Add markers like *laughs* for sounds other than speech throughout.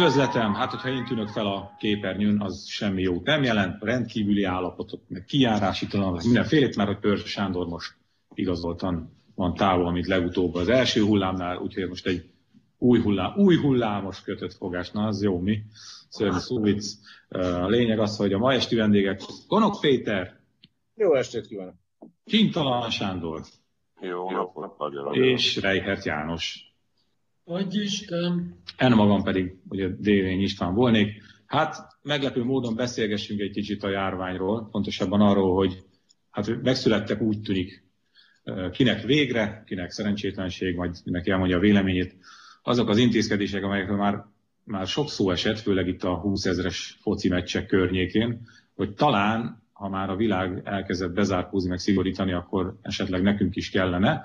Üdvözletem! Hát, hogyha én tűnök fel a képernyőn, az semmi jó nem jelent. Rendkívüli állapotok, meg kijárási talan, mindenfélét, mert hogy Pörzs Sándor most igazoltan van távol, mint legutóbb az első hullámnál, úgyhogy most egy új, hullám, új hullámos kötött fogás, na az jó mi, szörnyű szóvic. A lényeg az, hogy a ma esti vendégek Konok Péter. Jó estét kívánok! Kintalan Sándor. Jó napot, És Reihert János. Adj Isten! En magam pedig, ugye Dévény István volnék. Hát meglepő módon beszélgessünk egy kicsit a járványról, pontosabban arról, hogy hát megszülettek úgy tűnik, kinek végre, kinek szerencsétlenség, majd neki elmondja a véleményét, azok az intézkedések, amelyekről már, már sok szó esett, főleg itt a 20 ezeres foci meccsek környékén, hogy talán, ha már a világ elkezdett bezárkózni, meg szigorítani, akkor esetleg nekünk is kellene.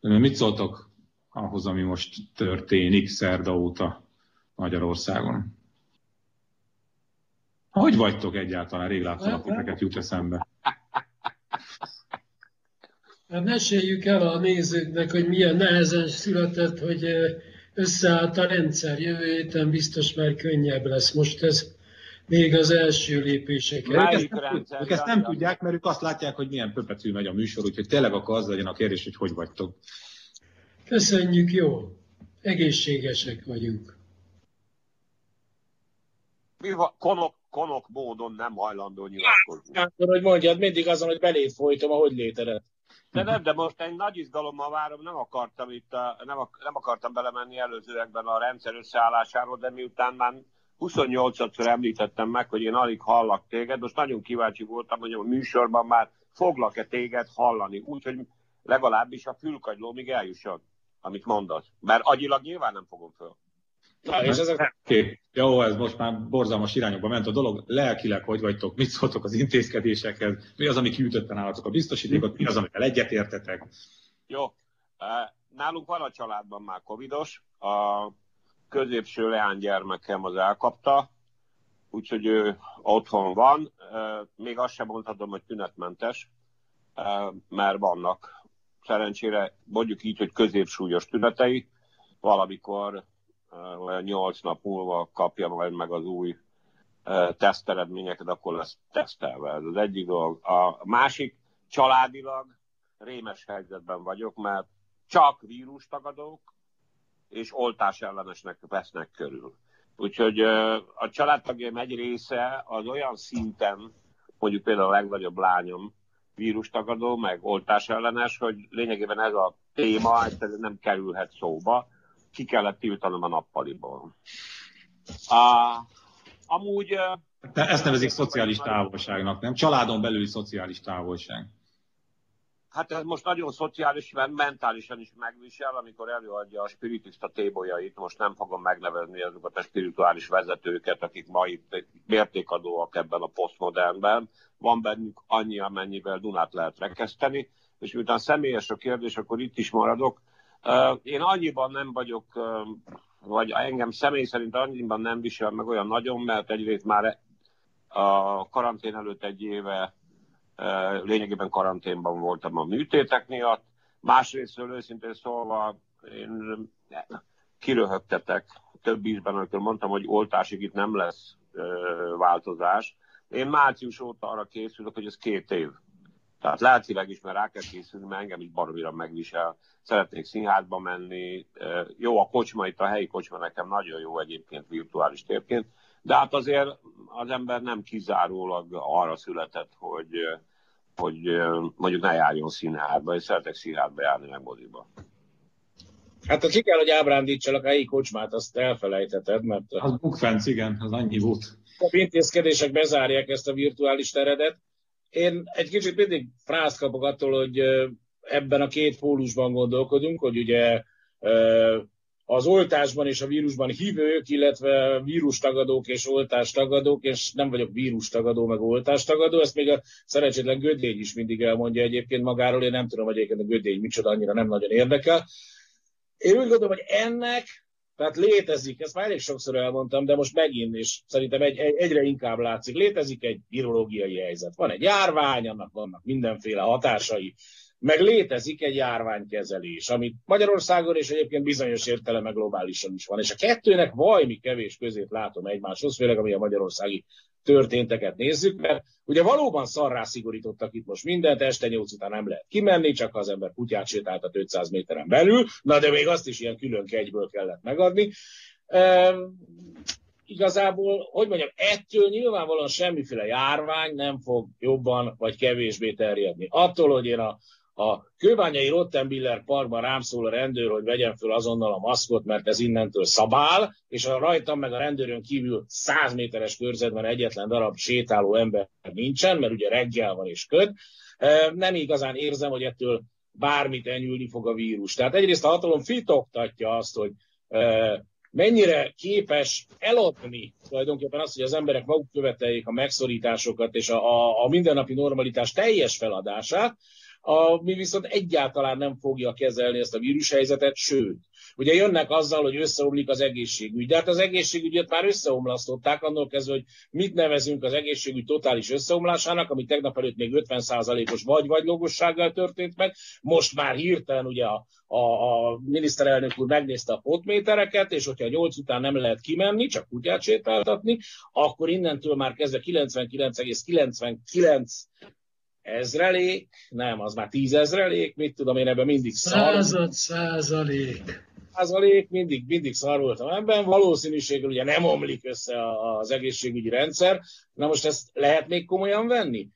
Mit szóltok ahhoz, ami most történik szerda óta Magyarországon? Hogy vagytok egyáltalán? Rég láttalak titeket jut eszembe. Meséljük el a nézőknek, hogy milyen nehezen született, hogy összeállt a rendszer. Jövő héten biztos már könnyebb lesz. Most ez még az első lépések. Ők ezt, nem, ők ezt nem tudják, mert ők azt látják, hogy milyen pöpetű megy a műsor, úgyhogy tényleg akkor az legyen a kérdés, hogy hogy vagytok. Köszönjük, jó. Egészségesek vagyunk. Mi van? Konok, konok módon nem hajlandó nyilatkozni. Akkor, hogy mondjad, mindig azon, hogy belé folytom, ahogy létered. De nem, de most egy nagy izgalommal várom, nem akartam itt, a, nem, nem akartam belemenni előzőekben a rendszer összeállásáról, de miután már 28-szor említettem meg, hogy én alig hallak téged, most nagyon kíváncsi voltam, hogy a műsorban már foglak-e téged hallani, úgyhogy legalábbis a fülkagylómig eljusson, amit mondasz. Mert agyilag nyilván nem fogom föl. Na, és ezek... okay. Jó, ez most már borzalmas irányokba ment a dolog. Lelkileg hogy vagytok, mit szóltok az intézkedésekhez, mi az, ami kiütötte nálatok a biztosítékot, mi az, amivel egyetértetek? Jó, nálunk van a családban már covidos, a középső leánygyermekem az elkapta, úgyhogy ő otthon van. Még azt sem mondhatom, hogy tünetmentes, mert vannak szerencsére mondjuk így, hogy középsúlyos tünetei, valamikor olyan nyolc nap múlva kapja majd meg az új teszteredményeket, akkor lesz tesztelve. Ez az egyik dolog. A másik, családilag rémes helyzetben vagyok, mert csak vírustagadók és oltás ellenesnek vesznek körül. Úgyhogy a családtagjaim egy része az olyan szinten, mondjuk például a legnagyobb lányom vírustagadó, meg oltás ellenes, hogy lényegében ez a téma egyszerűen nem kerülhet szóba ki kellett tiltanom a nappaliból. A, amúgy... De ezt nevezik szociális távolságnak, nem? Családon belüli szociális távolság. Hát ez most nagyon szociális, mert mentálisan is megvisel, amikor előadja a spiritista tébolyait, most nem fogom megnevezni azokat a spirituális vezetőket, akik ma itt mértékadóak ebben a posztmodernben. Van bennük annyi, amennyivel Dunát lehet rekeszteni, és miután személyes a kérdés, akkor itt is maradok. Én annyiban nem vagyok, vagy engem személy szerint annyiban nem visel meg olyan nagyon, mert egyrészt már a karantén előtt egy éve lényegében karanténban voltam a műtétek miatt. Másrésztről őszintén szólva én kiröhögtetek több ízben, amikor mondtam, hogy oltásig itt nem lesz változás. Én március óta arra készülök, hogy ez két év. Tehát lelkileg is, mert rá kell készülni, mert engem is baromira megvisel. Szeretnék színházba menni. Jó, a kocsma itt, a helyi kocsma nekem nagyon jó egyébként virtuális térként, de hát azért az ember nem kizárólag arra született, hogy, hogy mondjuk ne járjon színházba, és szeretek színházba járni meg moziba. Hát ki kell, hogy ábrándítsalak a helyi kocsmát, azt elfelejtheted, mert... Az bukfenc, igen, az annyi volt. A intézkedések bezárják ezt a virtuális teredet, én egy kicsit mindig frászt kapok attól, hogy ebben a két pólusban gondolkodunk, hogy ugye az oltásban és a vírusban hívők, illetve vírustagadók és oltástagadók, és nem vagyok vírustagadó, meg oltástagadó, ezt még a szerencsétlen Gödlény is mindig elmondja egyébként magáról, én nem tudom, hogy egyébként a Gödlény micsoda, annyira nem nagyon érdekel. Én úgy gondolom, hogy ennek tehát létezik, ezt már elég sokszor elmondtam, de most megint is szerintem egy, egy, egyre inkább látszik. Létezik egy virológiai helyzet. Van egy járvány, annak vannak mindenféle hatásai, meg létezik egy járványkezelés, amit Magyarországon és egyébként bizonyos értelme globálisan is van. És a kettőnek vajmi kevés közét látom egymáshoz, főleg ami a magyarországi történteket nézzük, mert ugye valóban szarrá szigorítottak itt most mindent, este 8 után nem lehet kimenni, csak az ember kutyát sétáltat 500 méteren belül, na de még azt is ilyen külön kegyből kellett megadni. Ehm, igazából, hogy mondjam, ettől nyilvánvalóan semmiféle járvány nem fog jobban vagy kevésbé terjedni. Attól, hogy én a a kőbányai Rottenbiller parkban rám szól a rendőr, hogy vegyem föl azonnal a maszkot, mert ez innentől szabál, és a rajtam meg a rendőrön kívül 100 méteres körzetben egyetlen darab sétáló ember nincsen, mert ugye reggel van és köd, nem igazán érzem, hogy ettől bármit enyülni fog a vírus. Tehát egyrészt a hatalom fitoktatja azt, hogy mennyire képes eladni tulajdonképpen azt, hogy az emberek maguk követeljék a megszorításokat és a, a, a mindennapi normalitás teljes feladását, ami viszont egyáltalán nem fogja kezelni ezt a vírushelyzetet, sőt, ugye jönnek azzal, hogy összeomlik az egészségügy, de hát az egészségügyet már összeomlasztották, annól kezdve, hogy mit nevezünk az egészségügy totális összeomlásának, ami tegnap előtt még 50%-os vagy-vagy logossággal történt meg, most már hirtelen ugye a, a, a miniszterelnök úr megnézte a potmétereket, és hogyha 8 után nem lehet kimenni, csak kutyát sétáltatni, akkor innentől már kezdve 99,99 ezrelék, nem, az már tízezrelék, mit tudom én ebben mindig szar. Század százalék. Százalék, mindig, mindig szar voltam ebben. Valószínűséggel ugye nem omlik össze az egészségügyi rendszer. Na most ezt lehet még komolyan venni?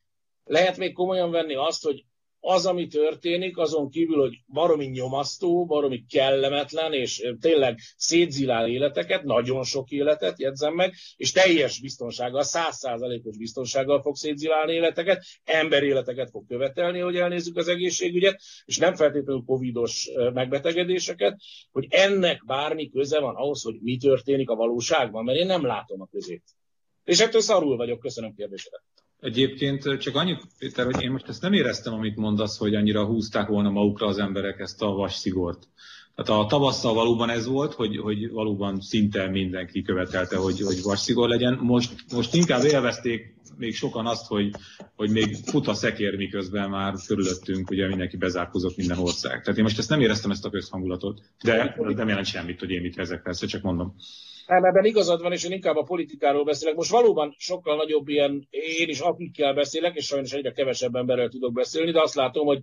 Lehet még komolyan venni azt, hogy az, ami történik, azon kívül, hogy baromi nyomasztó, baromi kellemetlen, és tényleg szétzilál életeket, nagyon sok életet, jegyzem meg, és teljes biztonsággal, százszázalékos biztonsággal fog szétzilálni életeket, emberéleteket fog követelni, hogy elnézzük az egészségügyet, és nem feltétlenül covidos megbetegedéseket, hogy ennek bármi köze van ahhoz, hogy mi történik a valóságban, mert én nem látom a közét. És ettől szarul vagyok, köszönöm kérdésedet. Egyébként csak annyit, Péter, hogy én most ezt nem éreztem, amit mondasz, hogy annyira húzták volna magukra az emberek ezt a vasszigort. Tehát a tavasszal valóban ez volt, hogy, hogy valóban szinte mindenki követelte, hogy, hogy vasszigor legyen. Most, most inkább élvezték még sokan azt, hogy, hogy még fut a szekér, miközben már körülöttünk, ugye mindenki bezárkózott minden ország. Tehát én most ezt nem éreztem ezt a közhangulatot, de nem jelent semmit, hogy én mit ezek persze, csak mondom. Nem, ebben igazad van, és én inkább a politikáról beszélek. Most valóban sokkal nagyobb ilyen, én is akikkel beszélek, és sajnos egyre kevesebb emberrel tudok beszélni, de azt látom, hogy,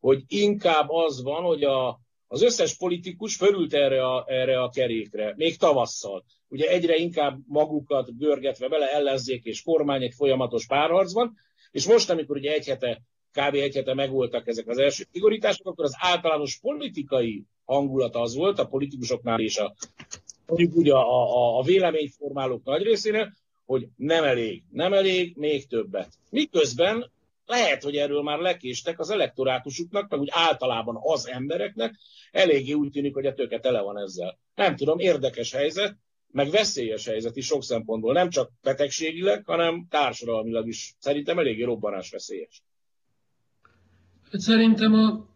hogy inkább az van, hogy a, az összes politikus fölült erre a, erre a kerékre, még tavasszal. Ugye egyre inkább magukat görgetve bele ellenzék és kormány egy folyamatos párharcban, és most, amikor ugye egy hete, kb. egy hete megvoltak ezek az első szigorítások, akkor az általános politikai hangulat az volt a politikusoknál és a mondjuk úgy a, a, a véleményformálók nagy részénél, hogy nem elég, nem elég, még többet. Miközben lehet, hogy erről már lekéstek az elektorátusuknak, meg úgy általában az embereknek, eléggé úgy tűnik, hogy a töke tele van ezzel. Nem tudom, érdekes helyzet, meg veszélyes helyzet is sok szempontból, nem csak betegségileg, hanem társadalmilag is. Szerintem eléggé robbanás veszélyes. Szerintem, a,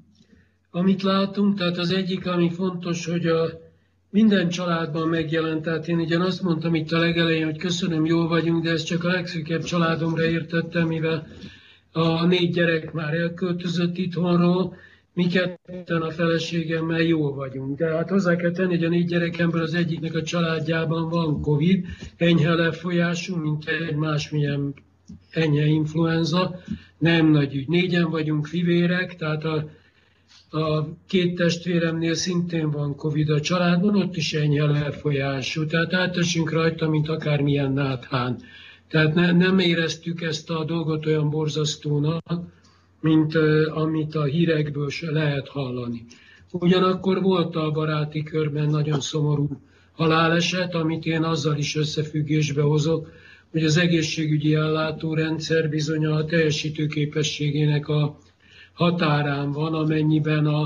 *clears throat* amit látunk, tehát az egyik, ami fontos, hogy a, minden családban megjelent. Tehát én ugyan azt mondtam itt a legelején, hogy köszönöm, jól vagyunk, de ez csak a legszűkebb családomra értettem, mivel a négy gyerek már elköltözött itthonról, mi ketten a feleségemmel jól vagyunk. De hát hozzá kell tenni, hogy a négy gyerekemből az egyiknek a családjában van Covid, enyhe lefolyású, mint egy másmilyen enyhe influenza, nem nagy ügy. Négyen vagyunk fivérek, tehát a a két testvéremnél szintén van Covid a családban, ott is ennyi a lefolyású. Tehát átesünk rajta, mint akármilyen náthán. Tehát ne, nem éreztük ezt a dolgot olyan borzasztónak, mint uh, amit a hírekből se lehet hallani. Ugyanakkor volt a baráti körben nagyon szomorú haláleset, amit én azzal is összefüggésbe hozok, hogy az egészségügyi ellátórendszer bizony a teljesítőképességének a határán van, amennyiben a,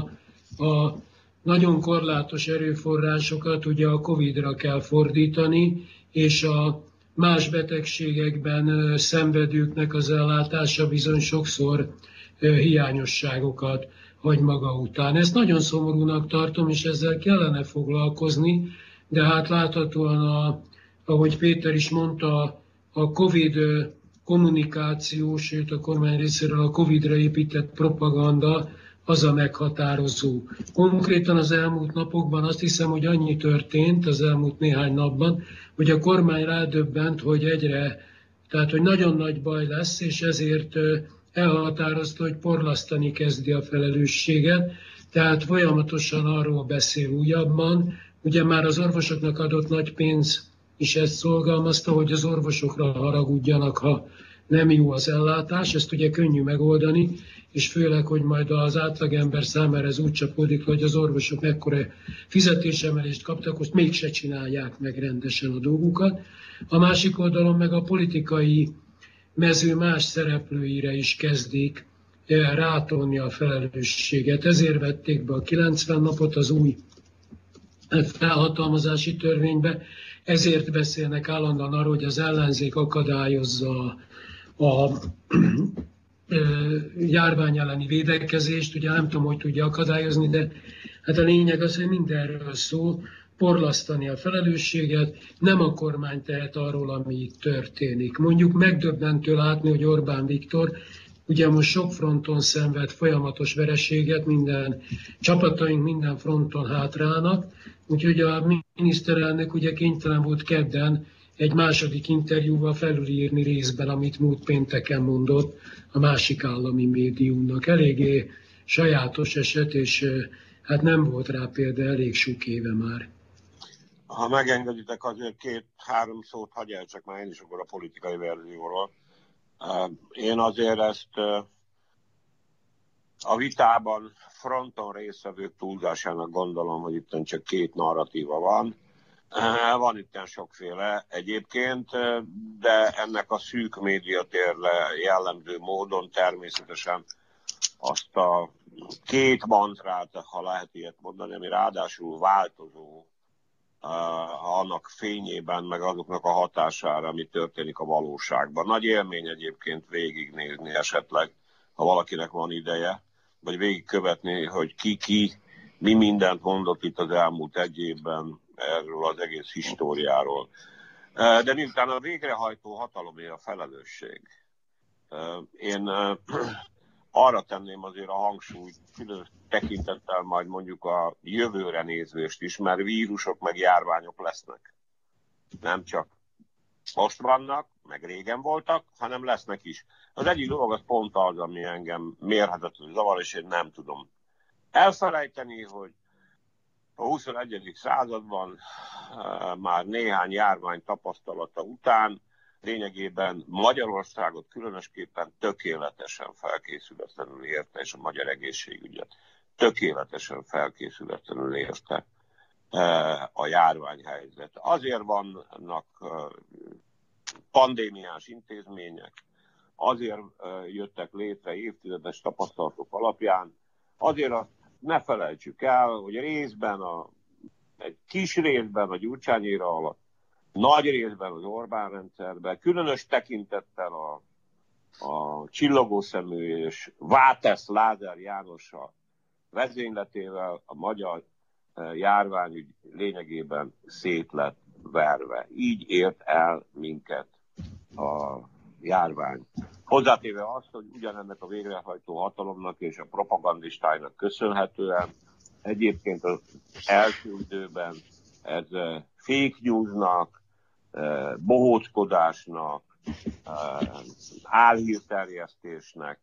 a nagyon korlátos erőforrásokat ugye a Covid-ra kell fordítani, és a más betegségekben szenvedőknek az ellátása bizony sokszor hiányosságokat hagy maga után. Ezt nagyon szomorúnak tartom, és ezzel kellene foglalkozni, de hát láthatóan, a, ahogy Péter is mondta, a Covid kommunikáció, sőt a kormány részéről a Covid-ra épített propaganda az a meghatározó. Konkrétan az elmúlt napokban azt hiszem, hogy annyi történt az elmúlt néhány napban, hogy a kormány rádöbbent, hogy egyre, tehát hogy nagyon nagy baj lesz, és ezért elhatározta, hogy porlasztani kezdi a felelősséget, tehát folyamatosan arról beszél újabban, ugye már az orvosoknak adott nagy pénz is ezt szolgalmazta, hogy az orvosokra haragudjanak, ha nem jó az ellátás, ezt ugye könnyű megoldani, és főleg, hogy majd az átlagember számára ez úgy csapódik, hogy az orvosok mekkora fizetésemelést kaptak, azt mégse csinálják meg rendesen a dolgukat. A másik oldalon meg a politikai mező más szereplőire is kezdik eh, rátolni a felelősséget. Ezért vették be a 90 napot az új felhatalmazási törvénybe, ezért beszélnek állandóan arról, hogy az ellenzék akadályozza a járvány elleni védekezést, ugye nem tudom, hogy tudja akadályozni, de hát a lényeg az, hogy mindenről szól, porlasztani a felelősséget, nem a kormány tehet arról, ami itt történik. Mondjuk megdöbbentő látni, hogy Orbán Viktor ugye most sok fronton szenved folyamatos vereséget, minden csapataink minden fronton hátrálnak, úgyhogy a miniszterelnök ugye kénytelen volt kedden egy második interjúval felülírni részben, amit múlt pénteken mondott a másik állami médiumnak. Eléggé sajátos eset, és hát nem volt rá példa elég sok éve már. Ha megengeditek, azért két-három szót hagyj el csak már én is akkor a politikai verzióról. Én azért ezt a vitában fronton részvevők túlzásának gondolom, hogy itt csak két narratíva van. Van itt sokféle egyébként, de ennek a szűk médiatérle jellemző módon természetesen azt a két mantrát, ha lehet ilyet mondani, ami ráadásul változó, annak fényében, meg azoknak a hatására, ami történik a valóságban. Nagy élmény egyébként végignézni esetleg, ha valakinek van ideje, vagy végigkövetni, hogy ki ki mi mindent mondott itt az elmúlt egy évben erről az egész históriáról. De miután a végrehajtó hatalomé a felelősség, én arra tenném azért a hangsúlyt, külön tekintettel majd mondjuk a jövőre nézvést is, mert vírusok meg járványok lesznek. Nem csak most vannak, meg régen voltak, hanem lesznek is. Az egyik dolog az pont az, ami engem mérhetetlenül zavar, és én nem tudom elfelejteni, hogy a 21. században már néhány járvány tapasztalata után lényegében Magyarországot különösképpen tökéletesen felkészületlenül érte, és a magyar egészségügyet tökéletesen felkészületlenül érte a járványhelyzet. Azért vannak pandémiás intézmények, azért jöttek létre évtizedes tapasztalatok alapján, azért azt ne felejtsük el, hogy részben, a, egy kis részben a Gyurcsányéra alatt, nagy részben az Orbán rendszerben, különös tekintettel a, a csillagószemű és Vátesz Lázár Jánosa vezényletével a magyar e, járványügy lényegében szét lett verve. Így ért el minket a járvány. Hozzátéve azt, hogy ugyanennek a végrehajtó hatalomnak és a propagandistájnak köszönhetően egyébként az első időben ez eh, fake newsnak, bohóckodásnak, álhírterjesztésnek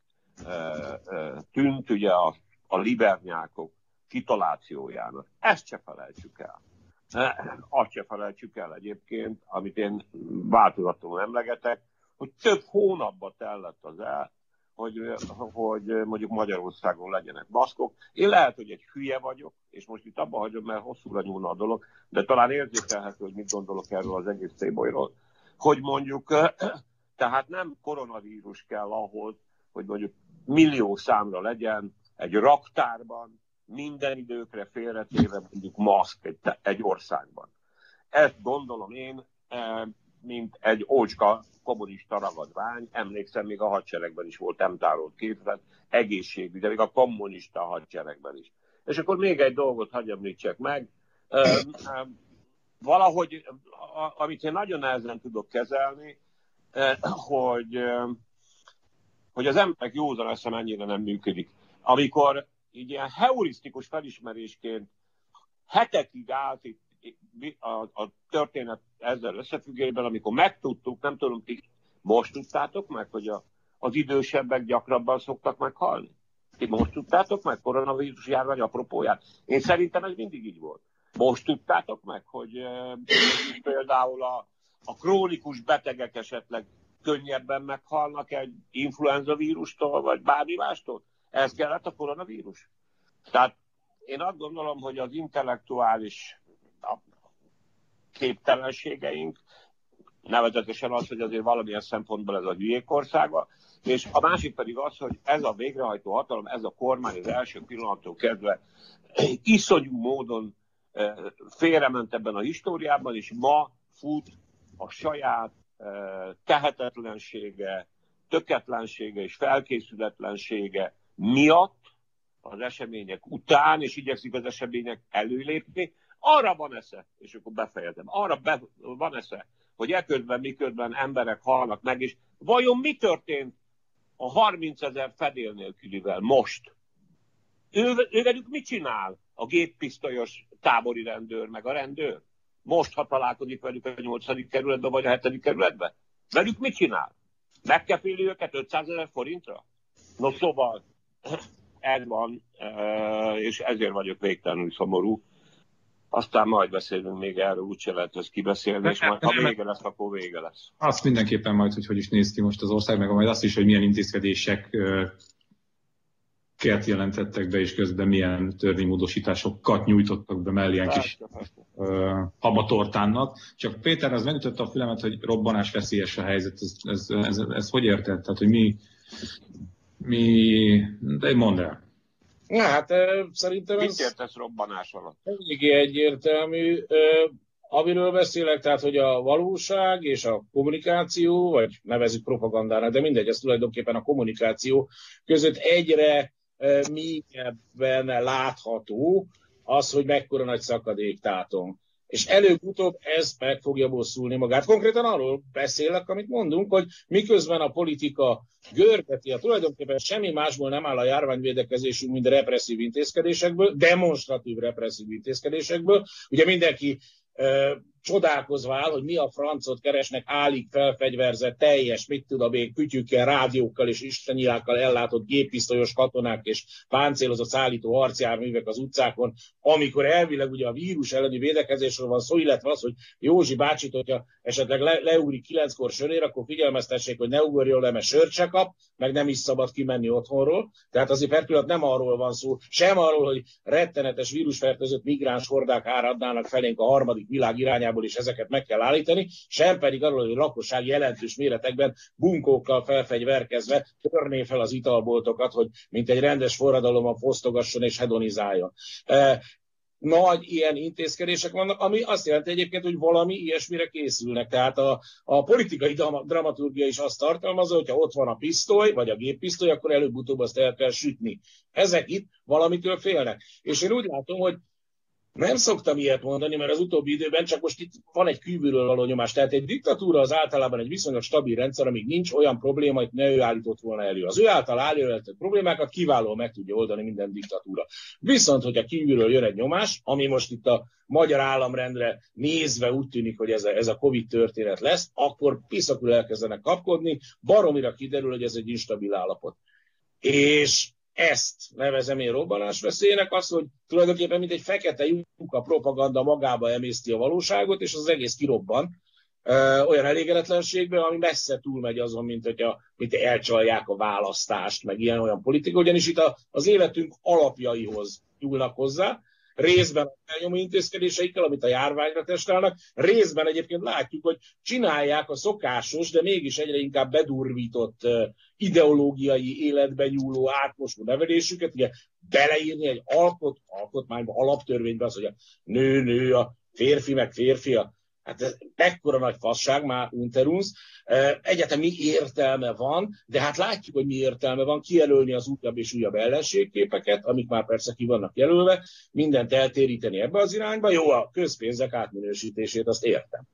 tűnt ugye a, a libernyákok kitalációjának. Ezt se felejtsük el. Azt se felejtsük el egyébként, amit én változatlanul emlegetek, hogy több hónapba tellett az el, hogy, hogy mondjuk Magyarországon legyenek maszkok. Én lehet, hogy egy hülye vagyok, és most itt abba hagyom, mert hosszúra nyúlna a dolog, de talán érzékelhető, hogy mit gondolok erről az egész tébolyról. Hogy mondjuk, *clears throat* tehát nem koronavírus kell ahhoz, hogy mondjuk millió számra legyen egy raktárban, minden időkre félretéve mondjuk maszk egy, egy országban. Ezt gondolom én, mint egy ócska kommunista ragadvány, emlékszem, még a hadseregben is volt emtárolt képlet, egészségügy, de még a kommunista hadseregben is. És akkor még egy dolgot hagyj említsek meg. Valahogy, amit én nagyon nehezen tudok kezelni, hogy, hogy az emberek józan esze mennyire nem működik. Amikor így ilyen heurisztikus felismerésként hetekig állt itt a, a történet ezzel összefüggésben, amikor megtudtuk, nem tudom, ti most tudtátok meg, hogy a, az idősebbek gyakrabban szoktak meghalni? Ti most tudtátok meg koronavírus járvány apropóját? Én szerintem ez mindig így volt. Most tudtátok meg, hogy e, például a, a krónikus betegek esetleg könnyebben meghalnak egy influenza vírustól, vagy bármi mástól? Ez kellett a koronavírus? Tehát én azt gondolom, hogy az intellektuális képtelenségeink, nevezetesen az, hogy azért valamilyen szempontból ez a hülyék országa, és a másik pedig az, hogy ez a végrehajtó hatalom, ez a kormány az első pillanattól kezdve iszonyú módon eh, félrement ebben a históriában, és ma fut a saját eh, tehetetlensége, töketlensége és felkészületlensége miatt az események után, és igyekszik az események előlépni, arra van esze, és akkor befejezem, arra be, van esze, hogy eközben, miközben emberek halnak meg, és vajon mi történt a 30 ezer fedél nélkülivel most? Ő, ő velük mit csinál a géppisztolyos tábori rendőr, meg a rendőr? Most, ha találkozik velük a 8. kerületben, vagy a 7. kerületben? Velük mit csinál? Megkeféli őket 500 ezer forintra? No szóval, *clears throat* ez van, és ezért vagyok végtelenül szomorú. Aztán majd beszélünk még erről, úgyse lehet ezt kibeszélni, és majd, ha vége lesz, akkor vége lesz. Azt mindenképpen majd, hogy hogy is néz ki most az ország, meg majd azt is, hogy milyen intézkedések kert jelentettek be, és közben milyen törvénymódosításokat nyújtottak be mellé ilyen kis uh, habatortánnak. Csak Péter, az megütötte a fülemet, hogy robbanás veszélyes a helyzet. Ez, ez, ez, ez, ez hogy érted? Tehát, hogy mi, mi, de mondd el. Na hát szerintem ez... Mit értesz robbanás alatt? Eléggé egyértelmű. Amiről beszélek, tehát, hogy a valóság és a kommunikáció, vagy nevezük propagandának, de mindegy, ez tulajdonképpen a kommunikáció között egyre mélyebben látható az, hogy mekkora nagy szakadék tátom és előbb-utóbb ez meg fogja bosszulni magát. Konkrétan arról beszélek, amit mondunk, hogy miközben a politika görgeti a tulajdonképpen semmi másból nem áll a járványvédekezésünk, mint represszív intézkedésekből, demonstratív represszív intézkedésekből. Ugye mindenki csodálkozva áll, hogy mi a francot keresnek állig felfegyverzett, teljes, mit tudom én, kütyükkel, rádiókkal és istennyilákkal ellátott géppisztolyos katonák és páncélozott szállító harcjárművek az utcákon, amikor elvileg ugye a vírus elleni védekezésről van szó, illetve az, hogy Józsi bácsit, hogyha esetleg le, leúri kilenckor sörér, akkor figyelmeztessék, hogy ne ugorjon le, mert sört se kap, meg nem is szabad kimenni otthonról. Tehát azért per nem arról van szó, sem arról, hogy rettenetes vírusfertőzött migráns hordák áradnának felénk a harmadik világ irányából, és ezeket meg kell állítani, sem pedig arról, hogy a lakosság jelentős méretekben bunkókkal felfegyverkezve törné fel az italboltokat, hogy mint egy rendes forradalom fosztogasson és hedonizáljon nagy ilyen intézkedések vannak, ami azt jelenti egyébként, hogy valami ilyesmire készülnek. Tehát a, a politikai dramaturgia is azt tartalmazza, hogyha ott van a pisztoly, vagy a géppisztoly, akkor előbb-utóbb azt el kell sütni. Ezek itt valamitől félnek. És én úgy látom, hogy nem szoktam ilyet mondani, mert az utóbbi időben csak most itt van egy kívülről való nyomás. Tehát egy diktatúra az általában egy viszonylag stabil rendszer, amíg nincs olyan probléma, hogy ne ő állított volna elő. Az ő által előállított problémákat kiválóan meg tudja oldani minden diktatúra. Viszont, hogyha kívülről jön egy nyomás, ami most itt a magyar államrendre nézve úgy tűnik, hogy ez a, ez a Covid történet lesz, akkor piszakul elkezdenek kapkodni, baromira kiderül, hogy ez egy instabil állapot. És ezt nevezem én robbanásveszélynek, az, hogy tulajdonképpen mint egy fekete lyuk a propaganda magába emészti a valóságot, és az egész kirobban ö, olyan elégedetlenségbe, ami messze túlmegy azon, mint hogyha mint elcsalják a választást, meg ilyen olyan politika, ugyanis itt a, az életünk alapjaihoz nyúlnak hozzá, részben a elnyomó intézkedéseikkel, amit a járványra testálnak, részben egyébként látjuk, hogy csinálják a szokásos, de mégis egyre inkább bedurvított ideológiai életben nyúló átmosó nevelésüket, ugye beleírni egy alkot, alkotmányba, alaptörvénybe az, hogy a nő, nő, a férfi, meg férfi, a Hát ez ekkora nagy fasság már unteruns. Egyetem mi értelme van, de hát látjuk, hogy mi értelme van kijelölni az újabb és újabb ellenségképeket, amik már persze ki vannak jelölve, mindent eltéríteni ebbe az irányba. Jó, a közpénzek átminősítését azt értem.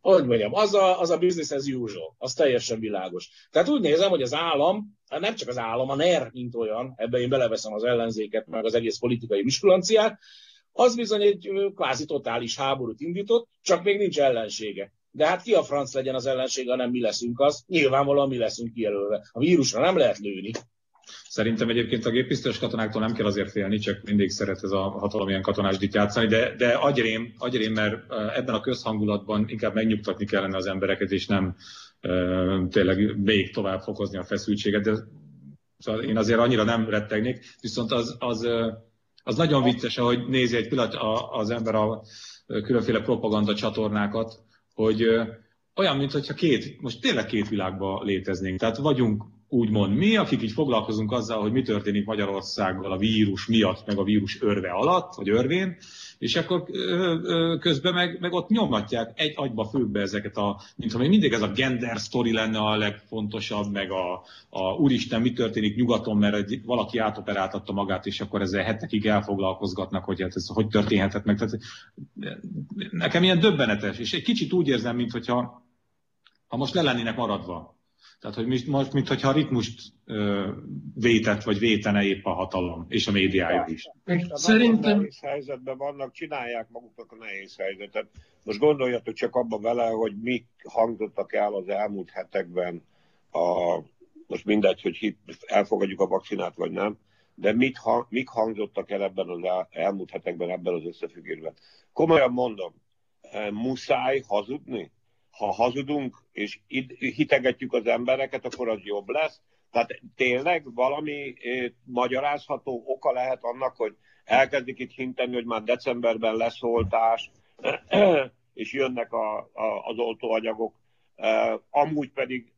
hogy mondjam, az a, az a business as usual, az teljesen világos. Tehát úgy nézem, hogy az állam, hát nem csak az állam, a NER, mint olyan, ebben én beleveszem az ellenzéket, meg az egész politikai viskulanciát, az bizony egy kvázi totális háborút indított, csak még nincs ellensége. De hát ki a franc legyen az ellensége, hanem mi leszünk az? Nyilvánvalóan mi leszünk kijelölve. A vírusra nem lehet lőni. Szerintem egyébként a géppisztolyos katonáktól nem kell azért félni, csak mindig szeret ez a hatalom ilyen katonásdit játszani, de, de agyrém, agyrém, mert ebben a közhangulatban inkább megnyugtatni kellene az embereket, és nem uh, tényleg még tovább fokozni a feszültséget. De szóval én azért annyira nem rettegnék, viszont az, az, az nagyon vicces, hogy nézi egy pillanat az ember a különféle propaganda csatornákat, hogy olyan, mintha két, most tényleg két világban léteznénk. Tehát vagyunk úgymond mi, akik így foglalkozunk azzal, hogy mi történik Magyarországgal a vírus miatt, meg a vírus örve alatt, vagy örvén, és akkor közben meg, meg ott nyomatják egy agyba főbe ezeket a, mintha még mindig ez a gender story lenne a legfontosabb, meg a, a úristen, mi történik nyugaton, mert egy, valaki átoperáltatta magát, és akkor ezzel hetekig elfoglalkozgatnak, hogy hát ez hogy történhetett meg. Tehát nekem ilyen döbbenetes, és egy kicsit úgy érzem, mintha ha most le lennének maradva tehát, hogy most, mint hogyha a ritmust ö, vétett, vagy vétene épp a hatalom, és a médiája is. Szerintem... Nehéz helyzetben vannak, csinálják maguknak a nehéz helyzetet. Most gondoljatok csak abba vele, hogy mik hangzottak el az elmúlt hetekben, a, most mindegy, hogy elfogadjuk a vakcinát, vagy nem, de mit, mik hangzottak el ebben az elmúlt hetekben ebben az összefüggésben. Komolyan mondom, muszáj hazudni? Ha hazudunk és hitegetjük az embereket, akkor az jobb lesz. Tehát tényleg valami magyarázható oka lehet annak, hogy elkezdik itt hinteni, hogy már decemberben lesz oltás, *clears throat* és jönnek a, a, az oltóanyagok. Amúgy pedig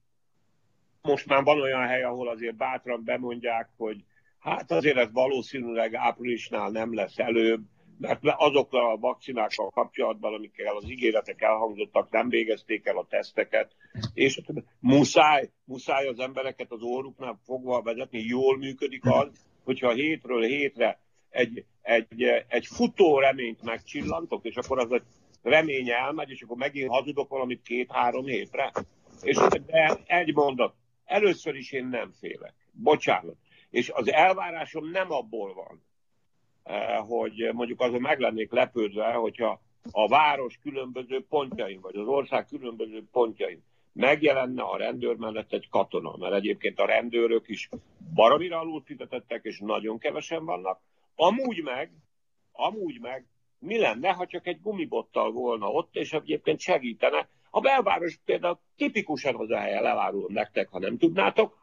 most már van olyan hely, ahol azért bátran bemondják, hogy hát azért ez valószínűleg áprilisnál nem lesz előbb, mert azokkal a vakcinákkal kapcsolatban, amikkel az ígéretek elhangzottak, nem végezték el a teszteket, és muszáj, muszáj az embereket az óruknál fogva vezetni, jól működik az, hogyha hétről hétre egy, egy, egy futó reményt megcsillantok, és akkor az a remény elmegy, és akkor megint hazudok valamit két-három hétre. És de egy mondat, először is én nem félek. Bocsánat. És az elvárásom nem abból van, hogy mondjuk azon meg lennék lepődve, hogyha a város különböző pontjain, vagy az ország különböző pontjain megjelenne a rendőr mellett egy katona, mert egyébként a rendőrök is baromira alul fizetettek, és nagyon kevesen vannak. Amúgy meg, amúgy meg, mi lenne, ha csak egy gumibottal volna ott, és egyébként segítene. A belváros például tipikusan az a hely, levárulom nektek, ha nem tudnátok,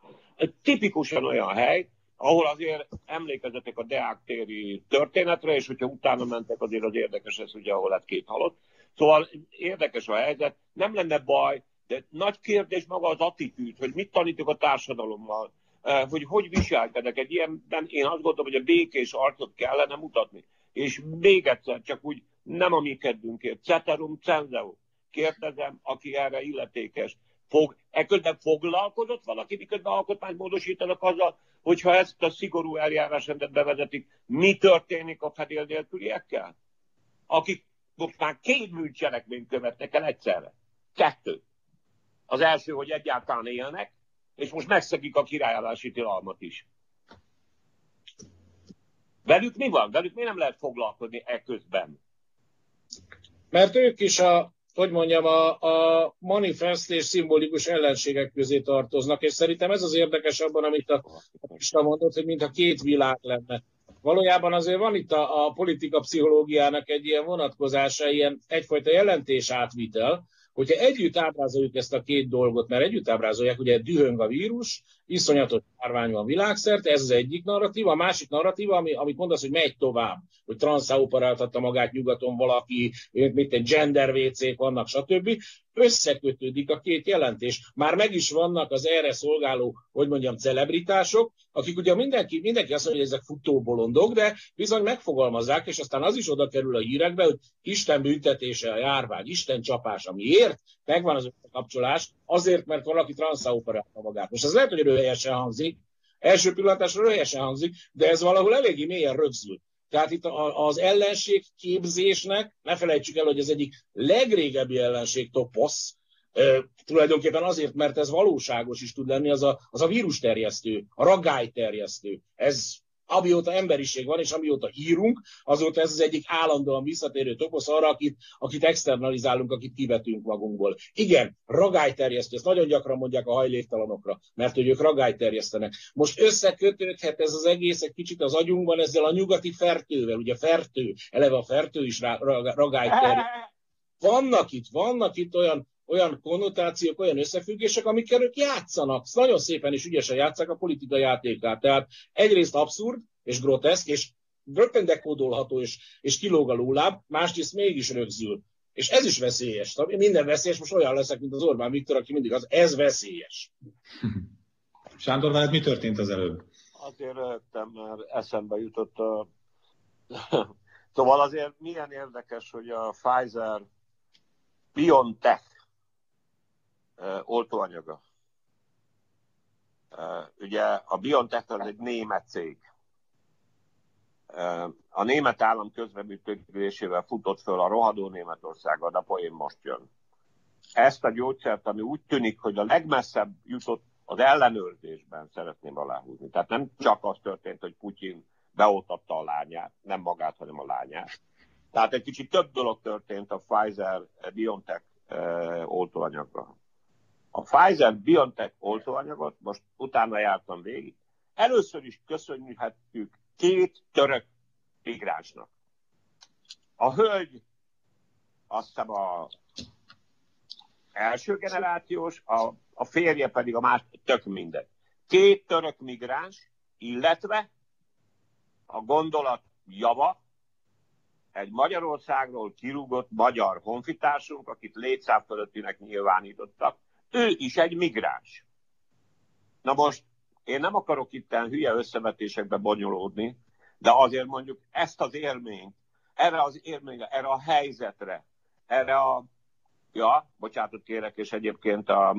tipikusan olyan hely, ahol azért emlékezetek a Deák téri történetre, és hogyha utána mentek, azért az érdekes ez, ugye, ahol lett két halott. Szóval érdekes a helyzet, nem lenne baj, de nagy kérdés maga az attitűd, hogy mit tanítok a társadalommal, eh, hogy hogy viselkedek. Egy ilyenben én azt gondolom, hogy a békés arcot kellene mutatni. És még egyszer, csak úgy nem a mi kedvünkért. Ceterum cenzeo. Kérdezem, aki erre illetékes. Fog, eközben foglalkozott valaki, miközben alkotmányt módosítanak azzal, hogyha ezt a szigorú eljárásrendet bevezetik, mi történik a fedél nélküliekkel? Akik most már két bűncselekményt követnek el egyszerre. Kettő. Az első, hogy egyáltalán élnek, és most megszegik a királyállási tilalmat is. Velük mi van? Velük mi nem lehet foglalkozni ekközben? Mert ők is a hogy mondjam, a, a manifest és szimbolikus ellenségek közé tartoznak, és szerintem ez az érdekes abban, amit a Pista mondott, hogy mintha két világ lenne. Valójában azért van itt a, a politika pszichológiának egy ilyen vonatkozása, ilyen egyfajta jelentés átvitel, hogyha együtt ábrázoljuk ezt a két dolgot, mert együtt ábrázolják, ugye dühöng a vírus, iszonyatos járvány van világszerte, ez az egyik narratíva, a másik narratíva, ami, amit mondasz, hogy megy tovább, hogy transzauparáltatta magát nyugaton valaki, mint egy gender WC-k vannak, stb összekötődik a két jelentés. Már meg is vannak az erre szolgáló, hogy mondjam, celebritások, akik ugye mindenki, mindenki azt mondja, hogy ezek futóbolondok, de bizony megfogalmazzák, és aztán az is oda kerül a hírekbe, hogy Isten büntetése a járvány, Isten csapása. Miért? Megvan az összekapcsolás, azért, mert valaki transzauparálta magát. Most ez lehet, hogy röhelyesen hangzik, első pillantásra röhelyesen hangzik, de ez valahol eléggé mélyen rögzült. Tehát itt az ellenség képzésnek, ne felejtsük el, hogy ez egyik legrégebbi ellenség toposz, tulajdonképpen azért, mert ez valóságos is tud lenni, az a, az a vírusterjesztő, a ragályterjesztő. Ez amióta emberiség van, és amióta hírunk, azóta ez az egyik állandóan visszatérő toposz arra, akit, akit externalizálunk, akit kivetünk magunkból. Igen, ragályterjesztő, ezt nagyon gyakran mondják a hajléktalanokra, mert hogy ők ragályterjesztenek. Most összekötődhet ez az egész egy kicsit az agyunkban ezzel a nyugati fertővel, ugye fertő, eleve a fertő is ragályterjesztő. *laughs* Vannak itt, vannak itt olyan olyan konnotációk, olyan összefüggések, amikkel ők játszanak. Nagyon szépen és ügyesen játszák a politika játékát. Tehát egyrészt abszurd és groteszk, és rögtön dekódolható, és, és kilóg a lóláb, másrészt mégis rögzül. És ez is veszélyes. Minden veszélyes, most olyan leszek, mint az Orbán Viktor, aki mindig az, ez veszélyes. *laughs* Sándor, veled mi történt az előbb? Azért rögtem, mert eszembe jutott a... *laughs* szóval azért milyen érdekes, hogy a Pfizer BioNTech oltóanyaga. Ugye a BioNTech az egy német cég. A német állam közreműködésével futott föl a rohadó Németország, a poén most jön. Ezt a gyógyszert, ami úgy tűnik, hogy a legmesszebb jutott az ellenőrzésben szeretném aláhúzni. Tehát nem csak az történt, hogy Putyin beoltatta a lányát, nem magát, hanem a lányát. Tehát egy kicsit több dolog történt a Pfizer-BioNTech oltóanyagban. A Pfizer-BioNTech oltóanyagot, most utána jártam végig, először is köszönhetjük két török migránsnak. A hölgy azt hiszem a első generációs, a, a férje pedig a más, tök mindegy. Két török migráns, illetve a gondolat java, egy Magyarországról kirúgott magyar honfitársunk, akit létszám fölöttinek nyilvánítottak, ő is egy migráns. Na most én nem akarok itt hülye összevetésekbe bonyolódni, de azért mondjuk ezt az élményt, erre az élményre, erre a helyzetre, erre a, ja, bocsánatot kérek, és egyébként a,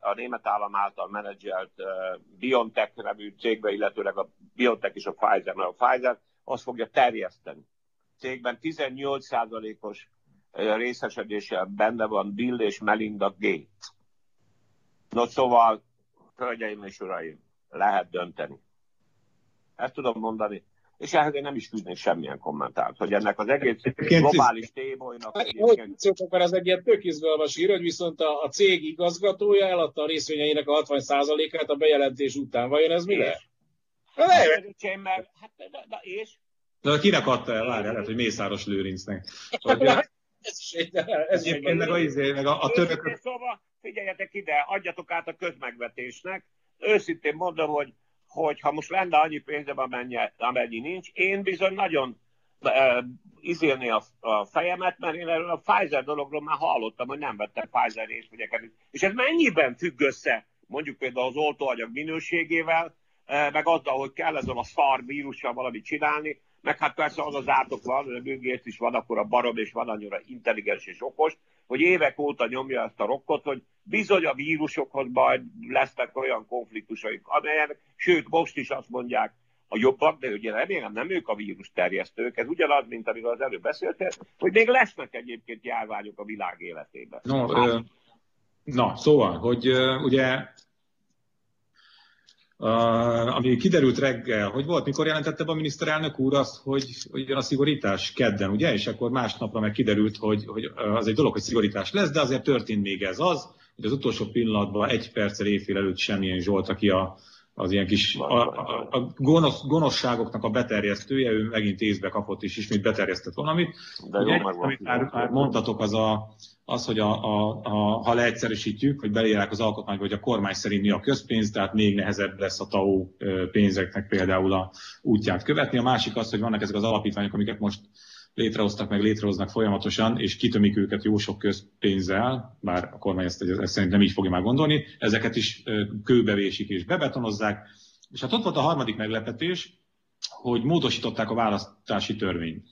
a német állam által menedzselt uh, BioNTech nevű cégbe, illetőleg a BioNTech és a Pfizer, mert a Pfizer azt fogja terjeszteni. Cégben 18%-os részesedéssel benne van Bill és Melinda Gates. No szóval, hölgyeim és uraim, lehet dönteni. Ezt tudom mondani. És ehhez én nem is fűznék semmilyen kommentárt, hogy ennek az egész globális tébolynak... Hát, hogy ez egy ilyen tök izgalmas hír, hogy viszont a, a cég igazgatója eladta a részvényeinek a 60%-át a bejelentés után. Vajon ez mi lehet? Hát, hát, de, de, és? De kinek adta el? Várjál, lehet, hogy Mészáros Lőrincnek. *laughs* Hogy, ez is egy, ez is egy, meg a, izé, meg a, a törökök... Szóval figyeljetek ide, adjatok át a közmegvetésnek. Őszintén mondom, hogy, hogy ha most lenne annyi pénzem, amennyi, amennyi nincs, én bizony nagyon uh, izélni a, a fejemet, mert én erről a Pfizer dologról már hallottam, hogy nem vettek Pfizer részvegyeket. És ez mennyiben függ össze mondjuk például az oltóanyag minőségével, meg azzal, hogy kell ezzel a szar vírussal valamit csinálni, meg hát persze az az átok van, hogy a Bill is van akkor a barom, és van annyira intelligens és okos, hogy évek óta nyomja ezt a rokkot, hogy bizony a vírusokhoz majd lesznek olyan konfliktusaik, amelyek, sőt most is azt mondják, a jobbak, de ugye remélem nem ők a vírus terjesztők, ez ugyanaz, mint amiről az előbb beszéltél, hogy még lesznek egyébként járványok a világ életében. No, hát, ö, na szóval, hogy ö, ugye ami kiderült reggel, hogy volt, mikor jelentette be a miniszterelnök úr azt, hogy, hogy jön a szigorítás kedden, ugye? És akkor másnapra meg kiderült, hogy, hogy az egy dolog, hogy szigorítás lesz, de azért történt még ez az, hogy az utolsó pillanatban egy perccel éjfél előtt semmilyen Zsolt, aki a, az ilyen kis a, a, a gonosz, gonoszságoknak a beterjesztője, ő megint észbe kapott és ismét beterjesztett valamit. De Ugye, jó, amit már, már mondtatok, az, a, az hogy a, a, a, ha leegyszerűsítjük, hogy beleírják az alkotmányba, hogy a kormány szerint mi a közpénz, tehát még nehezebb lesz a TAO pénzeknek például a útját követni. A másik az, hogy vannak ezek az alapítványok, amiket most létrehoztak, meg létrehoznak folyamatosan, és kitömik őket jó sok közpénzzel, bár a kormány ezt, ezt szerint nem így fogja már gondolni, ezeket is kőbevésik és bebetonozzák. És hát ott volt a harmadik meglepetés, hogy módosították a választási törvényt.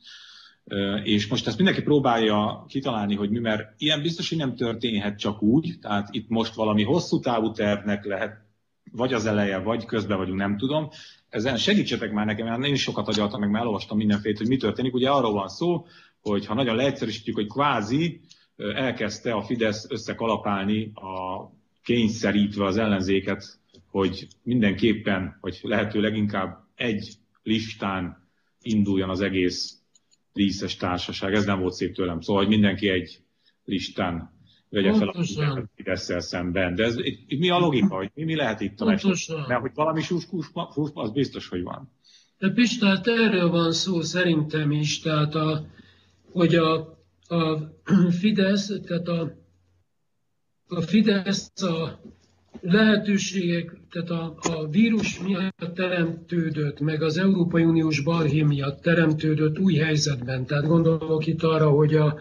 És most ezt mindenki próbálja kitalálni, hogy mi, mert ilyen biztos, hogy nem történhet csak úgy, tehát itt most valami hosszú távú tervnek lehet vagy az eleje, vagy közben vagyunk, nem tudom. Ezen segítsetek már nekem, mert nagyon sokat agyaltam, meg már elolvastam mindenféle, hogy mi történik. Ugye arról van szó, hogy ha nagyon leegyszerűsítjük, hogy kvázi elkezdte a Fidesz összekalapálni a kényszerítve az ellenzéket, hogy mindenképpen, vagy lehető leginkább egy listán induljon az egész díszes társaság. Ez nem volt szép tőlem. Szóval, hogy mindenki egy listán vegye fel a fidesz szemben. De ez, itt, mi a logika, hogy mi, mi lehet itt a Mert hogy valami suskus, az biztos, hogy van. De Pistát erről van szó szerintem is, tehát a, hogy a, a Fidesz, tehát a, a Fidesz a lehetőségek, tehát a, a vírus miatt teremtődött, meg az Európai Uniós balhé miatt teremtődött új helyzetben. Tehát gondolok itt arra, hogy a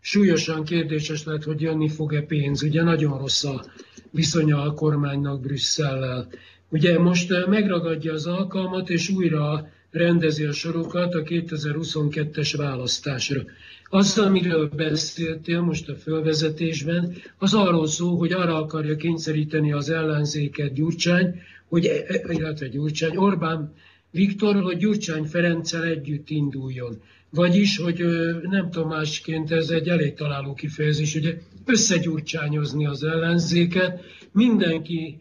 súlyosan kérdéses lett, hogy jönni fog-e pénz. Ugye nagyon rossz a viszonya a kormánynak Brüsszellel. Ugye most eh, megragadja az alkalmat, és újra rendezi a sorokat a 2022-es választásra. Az, amiről beszéltél most a fölvezetésben, az arról szó, hogy arra akarja kényszeríteni az ellenzéket Gyurcsány, hogy, e, e, illetve Gyurcsány, Orbán Viktor, hogy Gyurcsány Ferenccel együtt induljon. Vagyis, hogy nem tudom másként, ez egy elég találó kifejezés, ugye összegyurcsányozni az ellenzéket, mindenki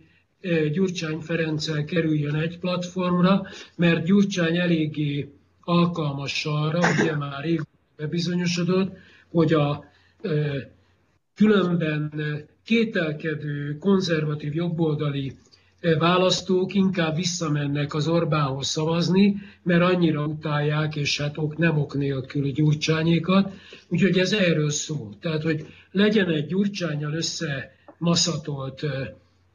Gyurcsány Ferenccel kerüljön egy platformra, mert Gyurcsány eléggé alkalmas arra, ugye már rég bebizonyosodott, hogy a különben kételkedő, konzervatív, jobboldali választók inkább visszamennek az Orbánhoz szavazni, mert annyira utálják, és hát ok, nem ok nélkül Gyurcsányékat. Úgyhogy ez erről szól. Tehát, hogy legyen egy Gyurcsányal összemaszatolt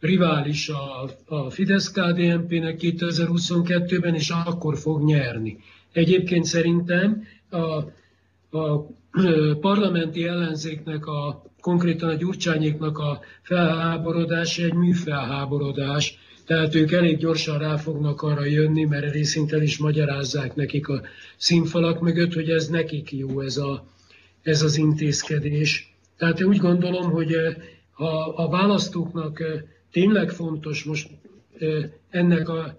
rivális a, a Fidesz-KDNP-nek 2022-ben, és akkor fog nyerni. Egyébként szerintem a, a parlamenti ellenzéknek a konkrétan a gyurcsányéknak a felháborodása egy műfelháborodás, tehát ők elég gyorsan rá fognak arra jönni, mert részint is magyarázzák nekik a színfalak mögött, hogy ez nekik jó ez, a, ez az intézkedés. Tehát én úgy gondolom, hogy eh, ha a választóknak eh, tényleg fontos most eh, ennek a,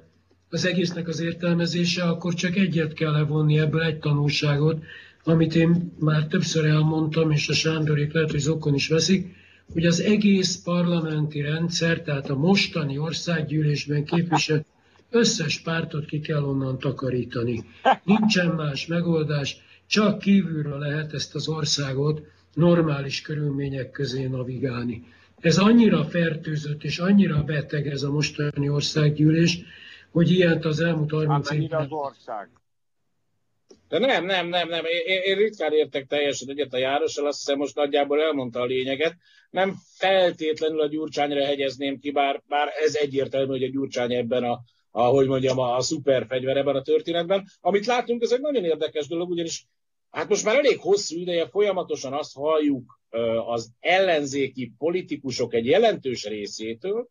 az egésznek az értelmezése, akkor csak egyet kell levonni ebből egy tanulságot, amit én már többször elmondtam, és a Sándorék lehet, hogy zokon is veszik, hogy az egész parlamenti rendszer, tehát a mostani országgyűlésben képviselt összes pártot ki kell onnan takarítani. Nincsen más megoldás, csak kívülről lehet ezt az országot normális körülmények közé navigálni. Ez annyira fertőzött és annyira beteg ez a mostani országgyűlés, hogy ilyent az elmúlt 30 hát évben... az ország. De nem, nem, nem, nem. Én, én ritkán értek teljesen egyet a Járossal, azt hiszem most nagyjából elmondta a lényeget. Nem feltétlenül a Gyurcsányra hegyezném ki, bár, bár ez egyértelmű, hogy a Gyurcsány ebben a, ahogy mondjam, a, a szuperfegyver ebben a történetben. Amit látunk, ez egy nagyon érdekes dolog, ugyanis hát most már elég hosszú ideje folyamatosan azt halljuk az ellenzéki politikusok egy jelentős részétől,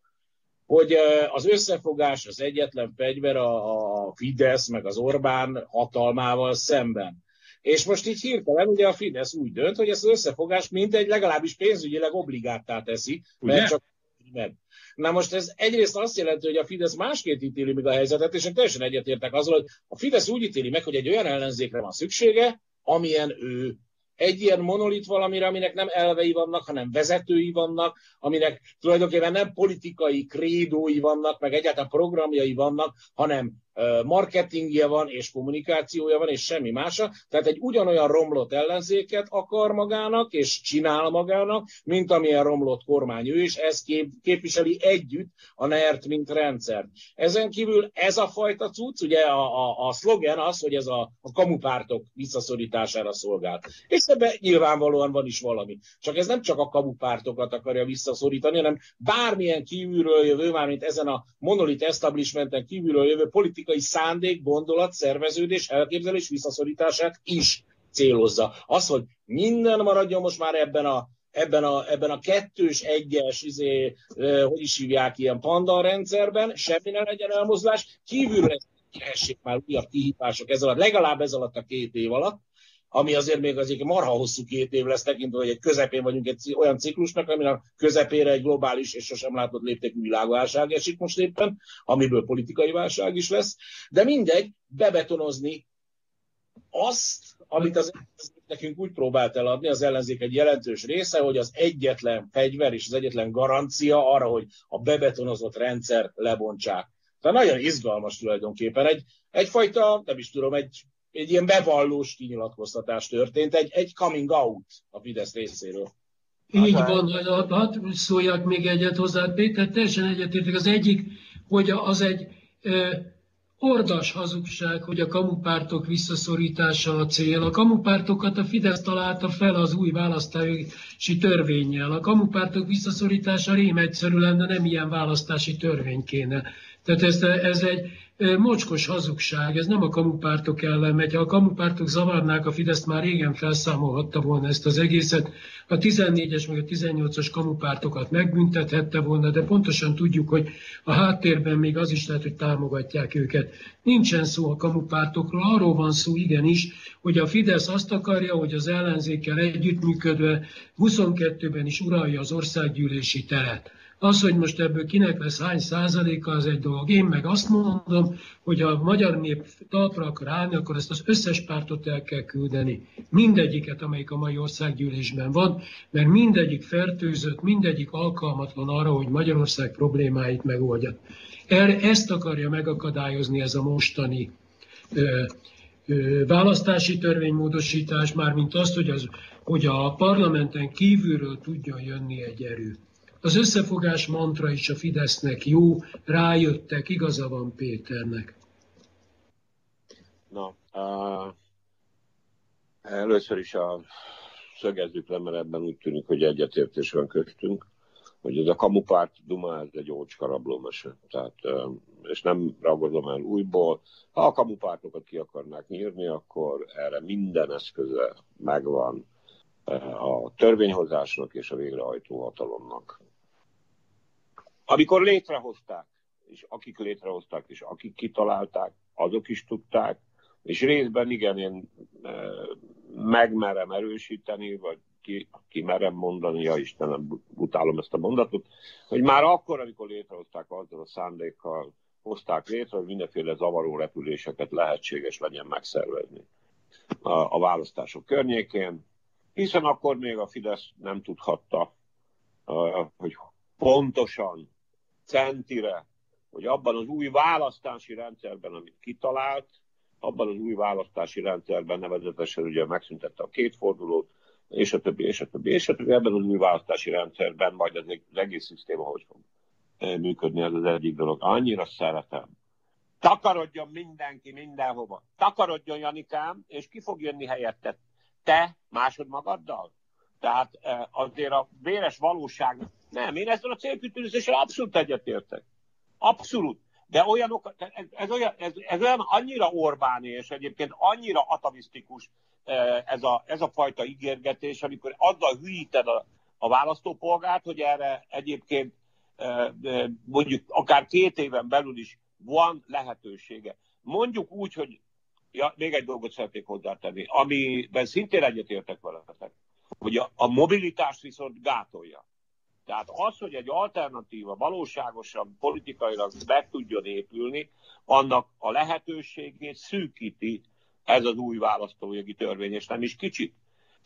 hogy az összefogás az egyetlen fegyver a, Fidesz meg az Orbán hatalmával szemben. És most így hirtelen ugye a Fidesz úgy dönt, hogy ezt az összefogást mintegy legalábbis pénzügyileg obligáttá teszi, mert ugye? csak meg. Na most ez egyrészt azt jelenti, hogy a Fidesz másként ítéli meg a helyzetet, és én teljesen egyetértek azzal, hogy a Fidesz úgy ítéli meg, hogy egy olyan ellenzékre van szüksége, amilyen ő egy ilyen monolit valamire, aminek nem elvei vannak, hanem vezetői vannak, aminek tulajdonképpen nem politikai krédói vannak, meg egyáltalán programjai vannak, hanem marketingje van, és kommunikációja van, és semmi mása. Tehát egy ugyanolyan romlott ellenzéket akar magának, és csinál magának, mint amilyen romlott kormány ő, és ez kép, képviseli együtt a NERT, mint rendszer. Ezen kívül ez a fajta cucc, ugye a, a, a szlogen az, hogy ez a, a kamupártok visszaszorítására szolgál. És ebben nyilvánvalóan van is valami. Csak ez nem csak a kamupártokat akarja visszaszorítani, hanem bármilyen kívülről jövő, mármint ezen a monolit establishmenten kívülről jövő politikai politikai szándék, gondolat, szerveződés, elképzelés visszaszorítását is célozza. Az, hogy minden maradjon most már ebben a ebben a, ebben a kettős, egyes, izé, hogy is hívják ilyen panda rendszerben, semmi ne legyen elmozdulás, kívülről kerhessék már újabb kihívások ez alatt, legalább ez alatt a két év alatt, ami azért még az egy marha hosszú két év lesz tekintve, hogy egy közepén vagyunk egy olyan ciklusnak, ami a közepére egy globális és sosem látott léptékű világválság esik most éppen, amiből politikai válság is lesz. De mindegy, bebetonozni azt, amit az nekünk úgy próbált eladni az ellenzék egy jelentős része, hogy az egyetlen fegyver és az egyetlen garancia arra, hogy a bebetonozott rendszer lebontsák. Tehát nagyon izgalmas tulajdonképpen. Egy, egyfajta, nem is tudom, egy, egy ilyen bevallós kinyilatkoztatás történt, egy, egy coming out a Fidesz részéről. Így hát, van, hadd szóljak még egyet hozzá, Péter, teljesen egyetértek. Az egyik, hogy az egy ordas hazugság, hogy a kamupártok visszaszorítása a cél. A kamupártokat a Fidesz találta fel az új választási törvényel. A kamupártok visszaszorítása rém egyszerű lenne, nem ilyen választási törvény kéne. Tehát ez, ez egy mocskos hazugság, ez nem a kamupártok ellen megy. Ha a kamupártok zavarnák, a Fidesz már régen felszámolhatta volna ezt az egészet. A 14-es meg a 18-as kamupártokat megbüntethette volna, de pontosan tudjuk, hogy a háttérben még az is lehet, hogy támogatják őket. Nincsen szó a kamupártokról, arról van szó igenis, hogy a Fidesz azt akarja, hogy az ellenzékkel együttműködve 22-ben is uralja az országgyűlési teret. Az, hogy most ebből kinek lesz hány százaléka, az egy dolog. Én meg azt mondom, hogy ha a magyar nép talpra akar állni, akkor ezt az összes pártot el kell küldeni. Mindegyiket, amelyik a mai országgyűlésben van, mert mindegyik fertőzött, mindegyik alkalmatlan arra, hogy Magyarország problémáit megoldja. Erre ezt akarja megakadályozni ez a mostani ö, ö, választási törvénymódosítás, mármint azt, hogy, az, hogy a parlamenten kívülről tudjon jönni egy erő. Az összefogás mantra is a Fidesznek jó, rájöttek, igaza van Péternek. Na, uh, először is a szögezzük le, mert ebben úgy tűnik, hogy egyetértés van köztünk, hogy ez a kamupárt duma, ez egy ócska rablómese. Tehát, uh, és nem ragadom el újból. Ha a kamupártokat ki akarnák nyírni, akkor erre minden eszköze megvan a törvényhozásnak és a végrehajtó hatalomnak. Amikor létrehozták, és akik létrehozták, és akik kitalálták, azok is tudták, és részben igen, én e, megmerem erősíteni, vagy ki, ki merem mondani, ja Istenem, utálom ezt a mondatot, hogy már akkor, amikor létrehozták azzal a szándékkal, hozták létre, hogy mindenféle zavaró repüléseket lehetséges legyen megszervezni a, a választások környékén, hiszen akkor még a Fidesz nem tudhatta, hogy pontosan centire, hogy abban az új választási rendszerben, amit kitalált, abban az új választási rendszerben nevezetesen ugye megszüntette a két fordulót, és a többi, és a többi, és a többi, ebben az új választási rendszerben majd az, egész szisztéma hogy fog eh, működni, ez az egyik dolog. Annyira szeretem. Takarodjon mindenki mindenhova. Takarodjon Janikám, és ki fog jönni helyette? Te másod magaddal? Tehát eh, azért a véres valóság nem, én ezzel a célkütőzéssel abszolút egyetértek. Abszolút. De olyanok, ez, ez, olyan, ez, ez olyan annyira Orbáni, és egyébként annyira atavisztikus eh, ez a, ez a fajta ígérgetés, amikor azzal hűíted a, a választópolgárt, hogy erre egyébként eh, mondjuk akár két éven belül is van lehetősége. Mondjuk úgy, hogy ja, még egy dolgot szeretnék hozzátenni, amiben szintén egyetértek veletek, hogy a, a mobilitás viszont gátolja. Tehát az, hogy egy alternatíva valóságosan politikailag be tudjon épülni, annak a lehetőségét szűkíti ez az új választójogi törvény, és nem is kicsit.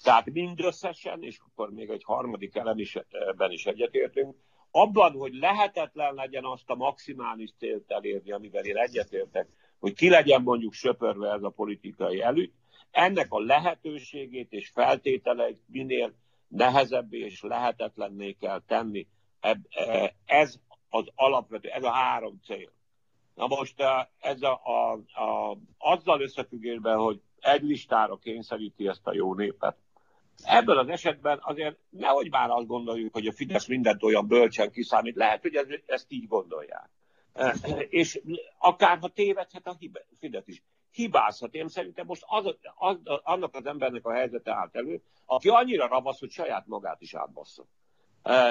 Tehát mindösszesen, és akkor még egy harmadik elem is, ebben is egyetértünk, abban, hogy lehetetlen legyen azt a maximális célt elérni, amivel én egyetértek, hogy ki legyen mondjuk söpörve ez a politikai előtt, ennek a lehetőségét és feltételeit minél nehezebbé és lehetetlenné kell tenni. E, ez az alapvető, ez a három cél. Na most e, ez a, a, a, azzal összefüggésben, hogy egy listára kényszeríti ezt a jó népet. Ebből az esetben azért nehogy már azt gondoljuk, hogy a Fidesz mindent olyan bölcsen kiszámít. Lehet, hogy ez, ezt így gondolják. E, és akár tévedhet a Fidesz is hibázhat. Én szerintem most az, az, annak az embernek a helyzete állt elő, aki annyira ravasz, hogy saját magát is átbassza.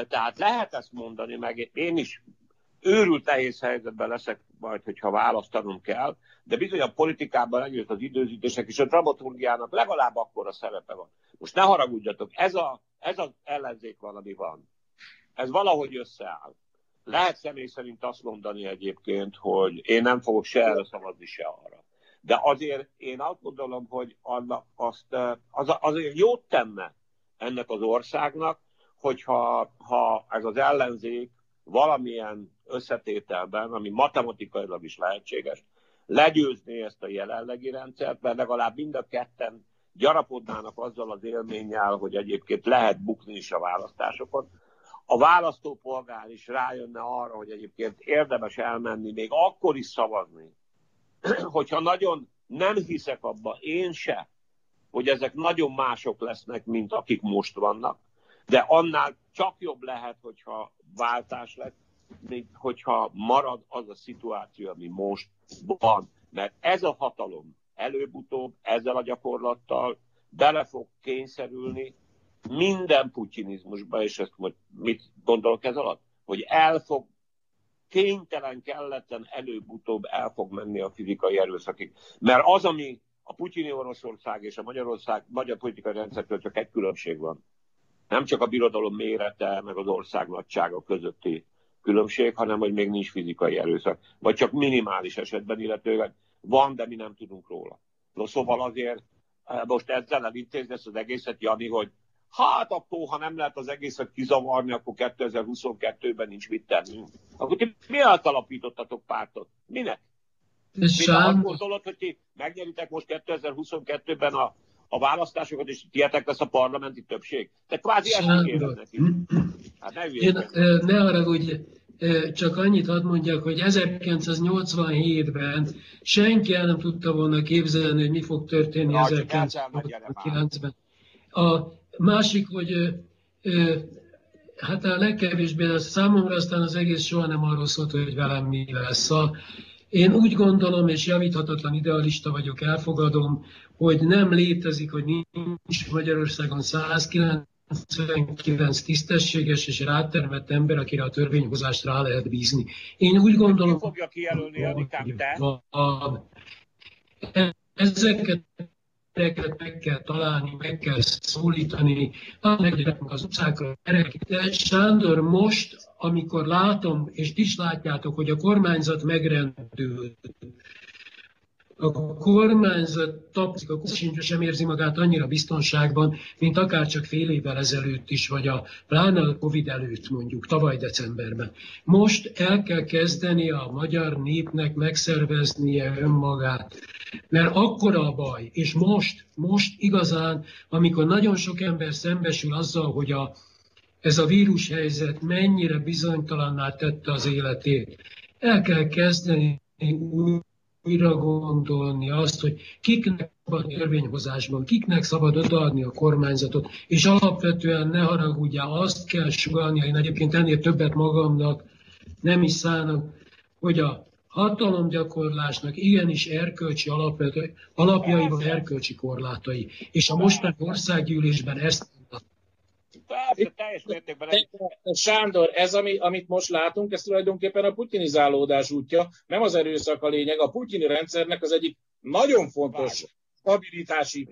Tehát lehet ezt mondani, meg én is őrült nehéz helyzetben leszek majd, hogyha választanom kell, de bizony a politikában egyrészt az időzítések és a dramaturgiának legalább akkora szerepe van. Most ne haragudjatok, ez, a, ez az ellenzék valami van. Ez valahogy összeáll. Lehet személy szerint azt mondani egyébként, hogy én nem fogok se erre szavazni, se arra. De azért én azt gondolom, hogy annak azt, az, azért jót tenne ennek az országnak, hogyha ha ez az ellenzék valamilyen összetételben, ami matematikailag is lehetséges, legyőzni ezt a jelenlegi rendszert, mert legalább mind a ketten gyarapodnának azzal az élménnyel, hogy egyébként lehet bukni is a választásokon. A választópolgár is rájönne arra, hogy egyébként érdemes elmenni, még akkor is szavazni, *clears throat* hogyha nagyon nem hiszek abba, én se, hogy ezek nagyon mások lesznek, mint akik most vannak, de annál csak jobb lehet, hogyha váltás lett, mint hogyha marad az a szituáció, ami most van. Mert ez a hatalom előbb-utóbb ezzel a gyakorlattal bele fog kényszerülni minden putinizmusba, és ezt most mit gondolok ez alatt? Hogy el fog kénytelen, kelletlen előbb-utóbb el fog menni a fizikai erőszakig. Mert az, ami a putyini Oroszország és a Magyarország, magyar politikai rendszertől csak egy különbség van. Nem csak a birodalom mérete, meg az ország nagysága közötti különbség, hanem hogy még nincs fizikai erőszak. Vagy csak minimális esetben, illetőleg van, de mi nem tudunk róla. No, szóval azért eh, most ezzel elintézni ezt az egészet, Jani, hogy hát akkor, ha nem lehet az egészet kizavarni, akkor 2022-ben nincs mit tennünk. Akkor ti miért alapítottatok pártot? Minek? Mi azt gondolod, hogy ti megnyeritek most 2022-ben a, a választásokat, és tietek lesz a parlamenti többség? Te kvázi ezt kérem neki. Hát ne Én, ne hogy csak annyit hadd mondjak, hogy 1987-ben senki el nem tudta volna képzelni, hogy mi fog történni 1989-ben. A másik, hogy hát a legkevésbé, a számomra aztán az egész soha nem arról szólt, hogy velem mi lesz. A, én úgy gondolom, és javíthatatlan idealista vagyok, elfogadom, hogy nem létezik, hogy nincs Magyarországon 199 tisztességes és rátermett ember, akire a törvényhozást rá lehet bízni. Én úgy gondolom... Ki fogja kijelölni, Anikám, te? Ezeket embereket meg kell találni, meg kell szólítani, megjelennek az utcákra De Sándor most, amikor látom, és is látjátok, hogy a kormányzat megrendült, a kormányzat tapszik, a sincs sem érzi magát annyira biztonságban, mint akár csak fél évvel ezelőtt is, vagy a pláne a Covid előtt mondjuk, tavaly decemberben. Most el kell kezdeni a magyar népnek megszerveznie önmagát, mert akkora a baj, és most, most igazán, amikor nagyon sok ember szembesül azzal, hogy a, ez a vírushelyzet mennyire bizonytalanná tette az életét, el kell kezdeni újra gondolni azt, hogy kiknek szabad törvényhozásban, kiknek szabad odaadni a kormányzatot, és alapvetően ne haragudjál, azt kell sugalni, én egyébként ennél többet magamnak nem is szállnak, hogy a hatalomgyakorlásnak igenis erkölcsi alapjai van erkölcsi korlátai. És a mostani országgyűlésben ezt Persze, teljes mértékben. Sándor, ez, ami, amit most látunk, ez tulajdonképpen a putinizálódás útja, nem az erőszak a lényeg. A putyini rendszernek az egyik nagyon fontos stabilitási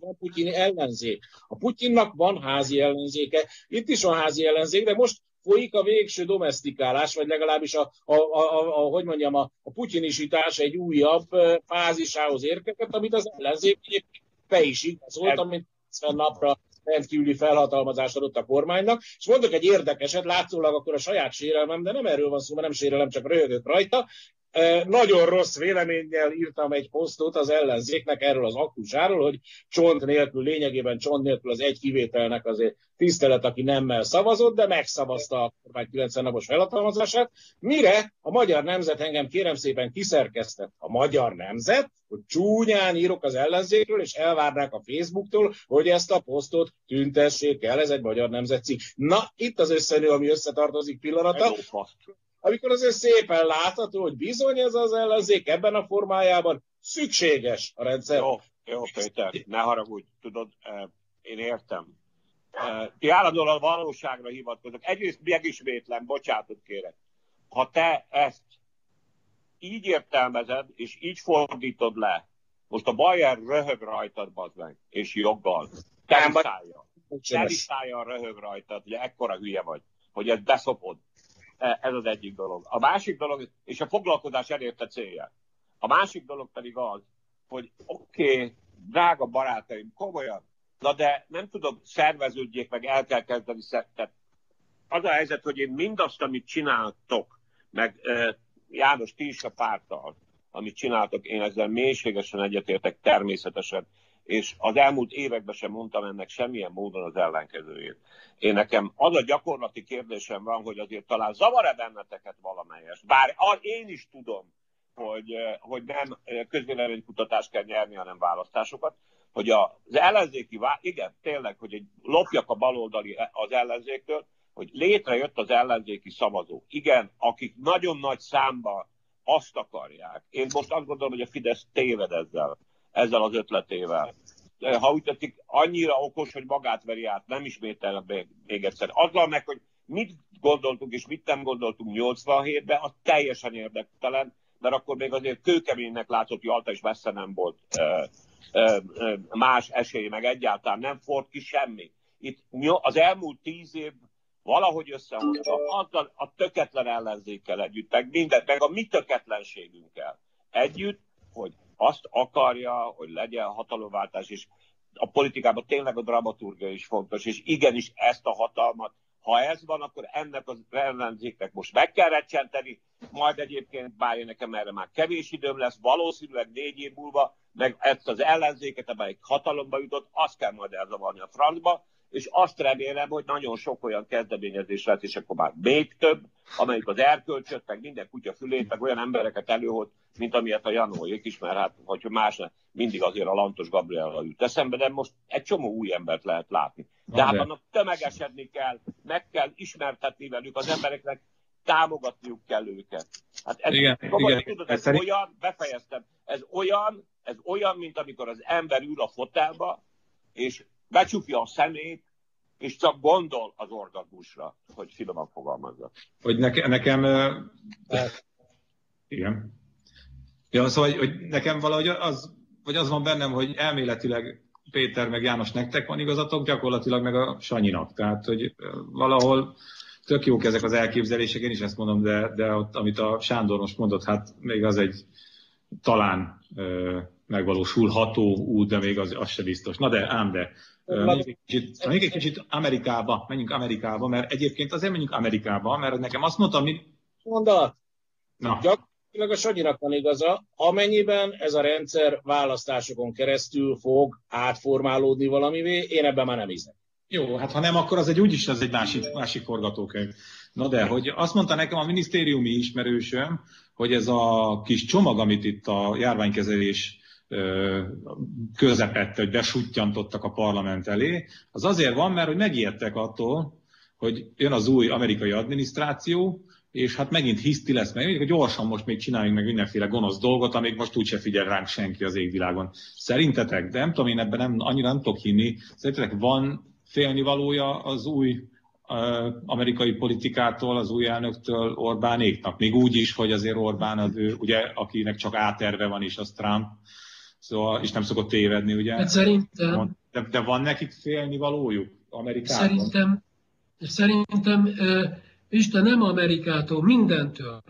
a putyini ellenzék. A Putyinnak van házi ellenzéke, itt is van házi ellenzék, de most folyik a végső domestikálás, vagy legalábbis a, a, a, a, a hogy mondjam, a, a putyinisítás egy újabb fázisához érkezett, amit az ellenzék be is igazolt, amit 90 napra rendkívüli felhatalmazást adott a kormánynak, és mondok egy érdekeset, látszólag akkor a saját sérelmem, de nem erről van szó, mert nem sérelem, csak röhögök rajta. Nagyon rossz véleménnyel írtam egy posztot az ellenzéknek erről az akkusáról, hogy csont nélkül, lényegében csont nélkül az egy kivételnek azért tisztelet, aki nemmel szavazott, de megszavazta a kormány 90 napos felhatalmazását. Mire a magyar nemzet engem kérem szépen kiszerkeztet a magyar nemzet, hogy csúnyán írok az ellenzékről, és elvárnák a Facebooktól, hogy ezt a posztot tüntessék el, ez egy magyar nemzetcikk. Na, itt az összenő, ami összetartozik pillanata amikor azért szépen látható, hogy bizony ez az ellenzék ebben a formájában szükséges a rendszer. Jó, jó Péter, ne haragudj, tudod, eh, én értem. Eh, ti állandóan a valóságra hivatkozok. Egyrészt megismétlem, bocsátot kérek. ha te ezt így értelmezed, és így fordítod le, most a Bayer röhög rajtad, bazd meg, és joggal. Teriszája. Teriszája röhög rajtad, hogy ekkora hülye vagy, hogy ezt beszopod. E, ez az egyik dolog. A másik dolog, és a foglalkozás elérte célja. A másik dolog pedig az, hogy oké, okay, drága barátaim, komolyan, na de nem tudom, szerveződjék meg, el kell kezdeni. Tehát az a helyzet, hogy én mindazt, amit csináltok, meg e, János, ti is a pártal, amit csináltok, én ezzel mélységesen egyetértek természetesen, és az elmúlt években sem mondtam ennek semmilyen módon az ellenkezőjét. Én nekem az a gyakorlati kérdésem van, hogy azért talán zavar-e benneteket valamelyest, bár én is tudom, hogy, hogy nem közvéleménykutatást kell nyerni, hanem választásokat, hogy az ellenzéki, igen, tényleg, hogy egy lopjak a baloldali az ellenzéktől, hogy létrejött az ellenzéki szavazó. Igen, akik nagyon nagy számba azt akarják. Én most azt gondolom, hogy a Fidesz téved ezzel, ezzel az ötletével. Ha úgy tetszik, annyira okos, hogy magát veri át, nem ismételem még, még egyszer. Azzal meg, hogy mit gondoltunk és mit nem gondoltunk 87-ben, az teljesen érdektelen, mert akkor még azért kőkeménynek látszott, hogy Alta is messze nem volt ö, ö, ö, más esély, meg egyáltalán nem ford ki semmi. Itt az elmúlt tíz év valahogy összehozta azzal a töketlen ellenzékkel együtt, meg mindent, meg a mi töketlenségünkkel együtt, hogy azt akarja, hogy legyen hatalomváltás, és a politikában tényleg a dramaturgia is fontos, és igenis ezt a hatalmat, ha ez van, akkor ennek az ellenzéknek most meg kell recsenteni, majd egyébként, bár én nekem erre már kevés időm lesz, valószínűleg négy év múlva, meg ezt az ellenzéket, amelyik hatalomba jutott, azt kell majd elzavarni a francba, és azt remélem, hogy nagyon sok olyan kezdeményezés lesz, és akkor már még több, amelyik az erkölcsöt, meg minden kutya fülét, meg olyan embereket előhoz, mint amilyet a Janóék is, mert hát, hogy más ne, mindig azért a Lantos Gabriella jut eszembe, de most egy csomó új embert lehet látni. De hát annak tömegesedni kell, meg kell ismertetni velük az embereknek, támogatniuk kell őket. Hát ez, igen, igen. Tudod, ez, ez olyan, befejeztem, ez olyan, ez olyan, mint amikor az ember ül a fotelba, és becsukja a szemét, és csak gondol az orgazmusra, hogy finoman fogalmazza. Hogy neke, nekem... Hát. Igen. Ja, szóval, hogy, hogy nekem valahogy az, vagy az van bennem, hogy elméletileg Péter meg János nektek van igazatok, gyakorlatilag meg a Sanyinak. Tehát, hogy valahol tök jók ezek az elképzelések, én is ezt mondom, de, de ott, amit a Sándor most mondott, hát még az egy talán ö, megvalósulható út, de még az, az se biztos. Na de, ám de, Menjünk egy, kicsit, menjünk egy kicsit Amerikába, menjünk Amerikába, mert egyébként azért menjünk Amerikába, mert nekem azt mondtam, mi... Mondat. Na. Gyakorlatilag a Sanyinak van igaza, amennyiben ez a rendszer választásokon keresztül fog átformálódni valamivé, én ebben már nem hiszek. Jó, hát ha nem, akkor az egy úgyis az egy másik, másik forgatókönyv. Na de, hogy azt mondta nekem a minisztériumi ismerősöm, hogy ez a kis csomag, amit itt a járványkezelés közepette, hogy besuttyantottak a parlament elé, az azért van, mert hogy megijedtek attól, hogy jön az új amerikai adminisztráció, és hát megint hiszti lesz, meg hogy gyorsan most még csináljunk meg mindenféle gonosz dolgot, amíg most úgyse figyel ránk senki az égvilágon. Szerintetek, de nem tudom, én ebben nem, annyira nem tudok hinni, szerintetek van félnivalója az új amerikai politikától, az új elnöktől Orbánéknak? Még úgy is, hogy azért Orbán az ő, ugye, akinek csak áterve van, és az Trump, Szóval, és nem szokott tévedni, ugye? Hát szerintem... De, de van nekik félni valójuk Amerikában? Szerintem, szerintem Isten nem Amerikától, mindentől.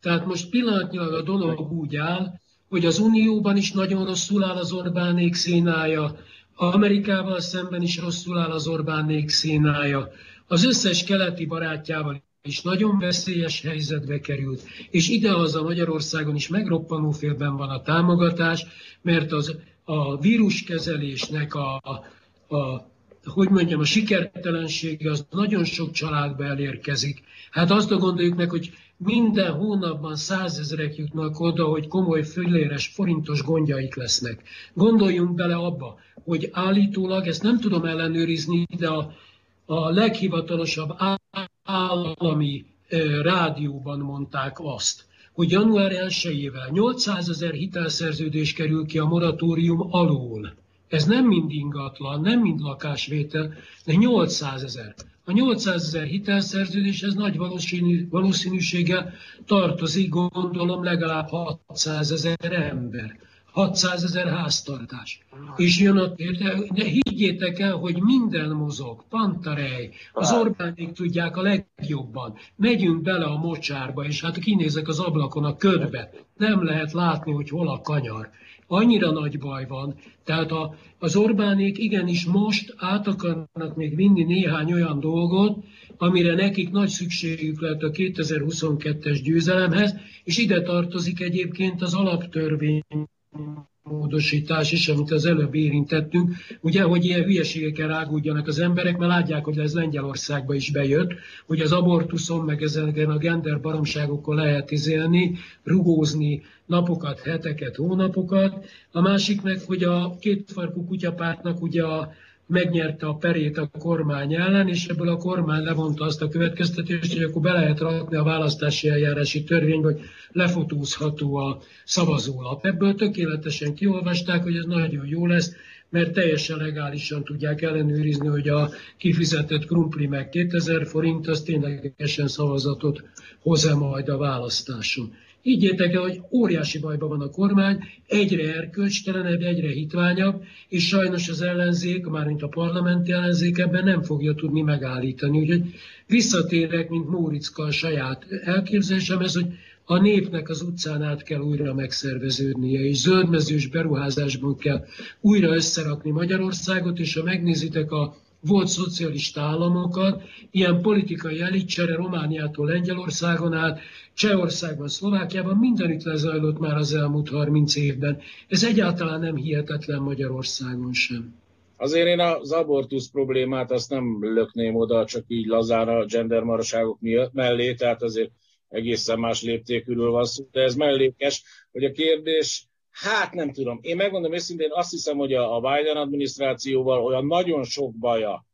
Tehát most pillanatnyilag a dolog úgy áll, hogy az Unióban is nagyon rosszul áll az Orbánék szénája, Amerikával szemben is rosszul áll az Orbánék szénája, az összes keleti barátjával és nagyon veszélyes helyzetbe került, és idehaza Magyarországon is megroppanófélben van a támogatás, mert az, a víruskezelésnek a, a, hogy mondjam, a sikertelensége az nagyon sok családba elérkezik. Hát azt gondoljuk meg, hogy minden hónapban százezerek jutnak oda, hogy komoly föléres, forintos gondjaik lesznek. Gondoljunk bele abba, hogy állítólag, ezt nem tudom ellenőrizni, de a, a leghivatalosabb állami rádióban mondták azt, hogy január 1-ével 800 ezer hitelszerződés kerül ki a moratórium alól. Ez nem mind ingatlan, nem mind lakásvétel, de 800 ezer. A 800 ezer hitelszerződéshez nagy valószínűséggel tartozik, gondolom, legalább 600 ezer ember. 600 ezer háztartás. És jön a, de higgyétek el, hogy minden mozog, pantarej, az Orbánék tudják a legjobban. Megyünk bele a mocsárba, és hát kinézek az ablakon a ködbe. Nem lehet látni, hogy hol a kanyar. Annyira nagy baj van. Tehát a, az Orbánék igenis most át akarnak még vinni néhány olyan dolgot, amire nekik nagy szükségük lehet a 2022-es győzelemhez, és ide tartozik egyébként az alaptörvény módosítás is, amit az előbb érintettünk, ugye, hogy ilyen hülyeségekkel rágódjanak az emberek, mert látják, hogy ez Lengyelországba is bejött, hogy az abortuszon, meg ezeken a gender baromságokon lehet izélni, rugózni napokat, heteket, hónapokat. A másik meg, hogy a kétfarkú kutyapártnak ugye a megnyerte a perét a kormány ellen, és ebből a kormány levonta azt a következtetést, hogy akkor be lehet rakni a választási eljárási törvénybe, hogy lefotózható a szavazólap. Ebből tökéletesen kiolvasták, hogy ez nagyon jó lesz, mert teljesen legálisan tudják ellenőrizni, hogy a kifizetett krumpli meg 2000 forint, az ténylegesen szavazatot hoz-e majd a választáson. Higgyétek el, hogy óriási bajban van a kormány, egyre erkölcstelenebb, egyre hitványabb, és sajnos az ellenzék, mármint a parlamenti ellenzék ebben nem fogja tudni megállítani. Úgyhogy visszatérek, mint Móriczka a saját elképzelésem, ez, hogy a népnek az utcán át kell újra megszerveződnie, és zöldmezős beruházásban kell újra összerakni Magyarországot, és ha megnézitek a volt szocialista államokat, ilyen politikai elitcsere Romániától Lengyelországon át, Csehországban, Szlovákiában mindenütt lezajlott már az elmúlt 30 évben. Ez egyáltalán nem hihetetlen Magyarországon sem. Azért én az abortusz problémát azt nem lökném oda csak így lazán a gendermaraságok mellé, tehát azért egészen más léptékűről van szó, de ez mellékes, hogy a kérdés Hát nem tudom. Én megmondom őszintén, azt hiszem, hogy a Biden adminisztrációval olyan nagyon sok baja,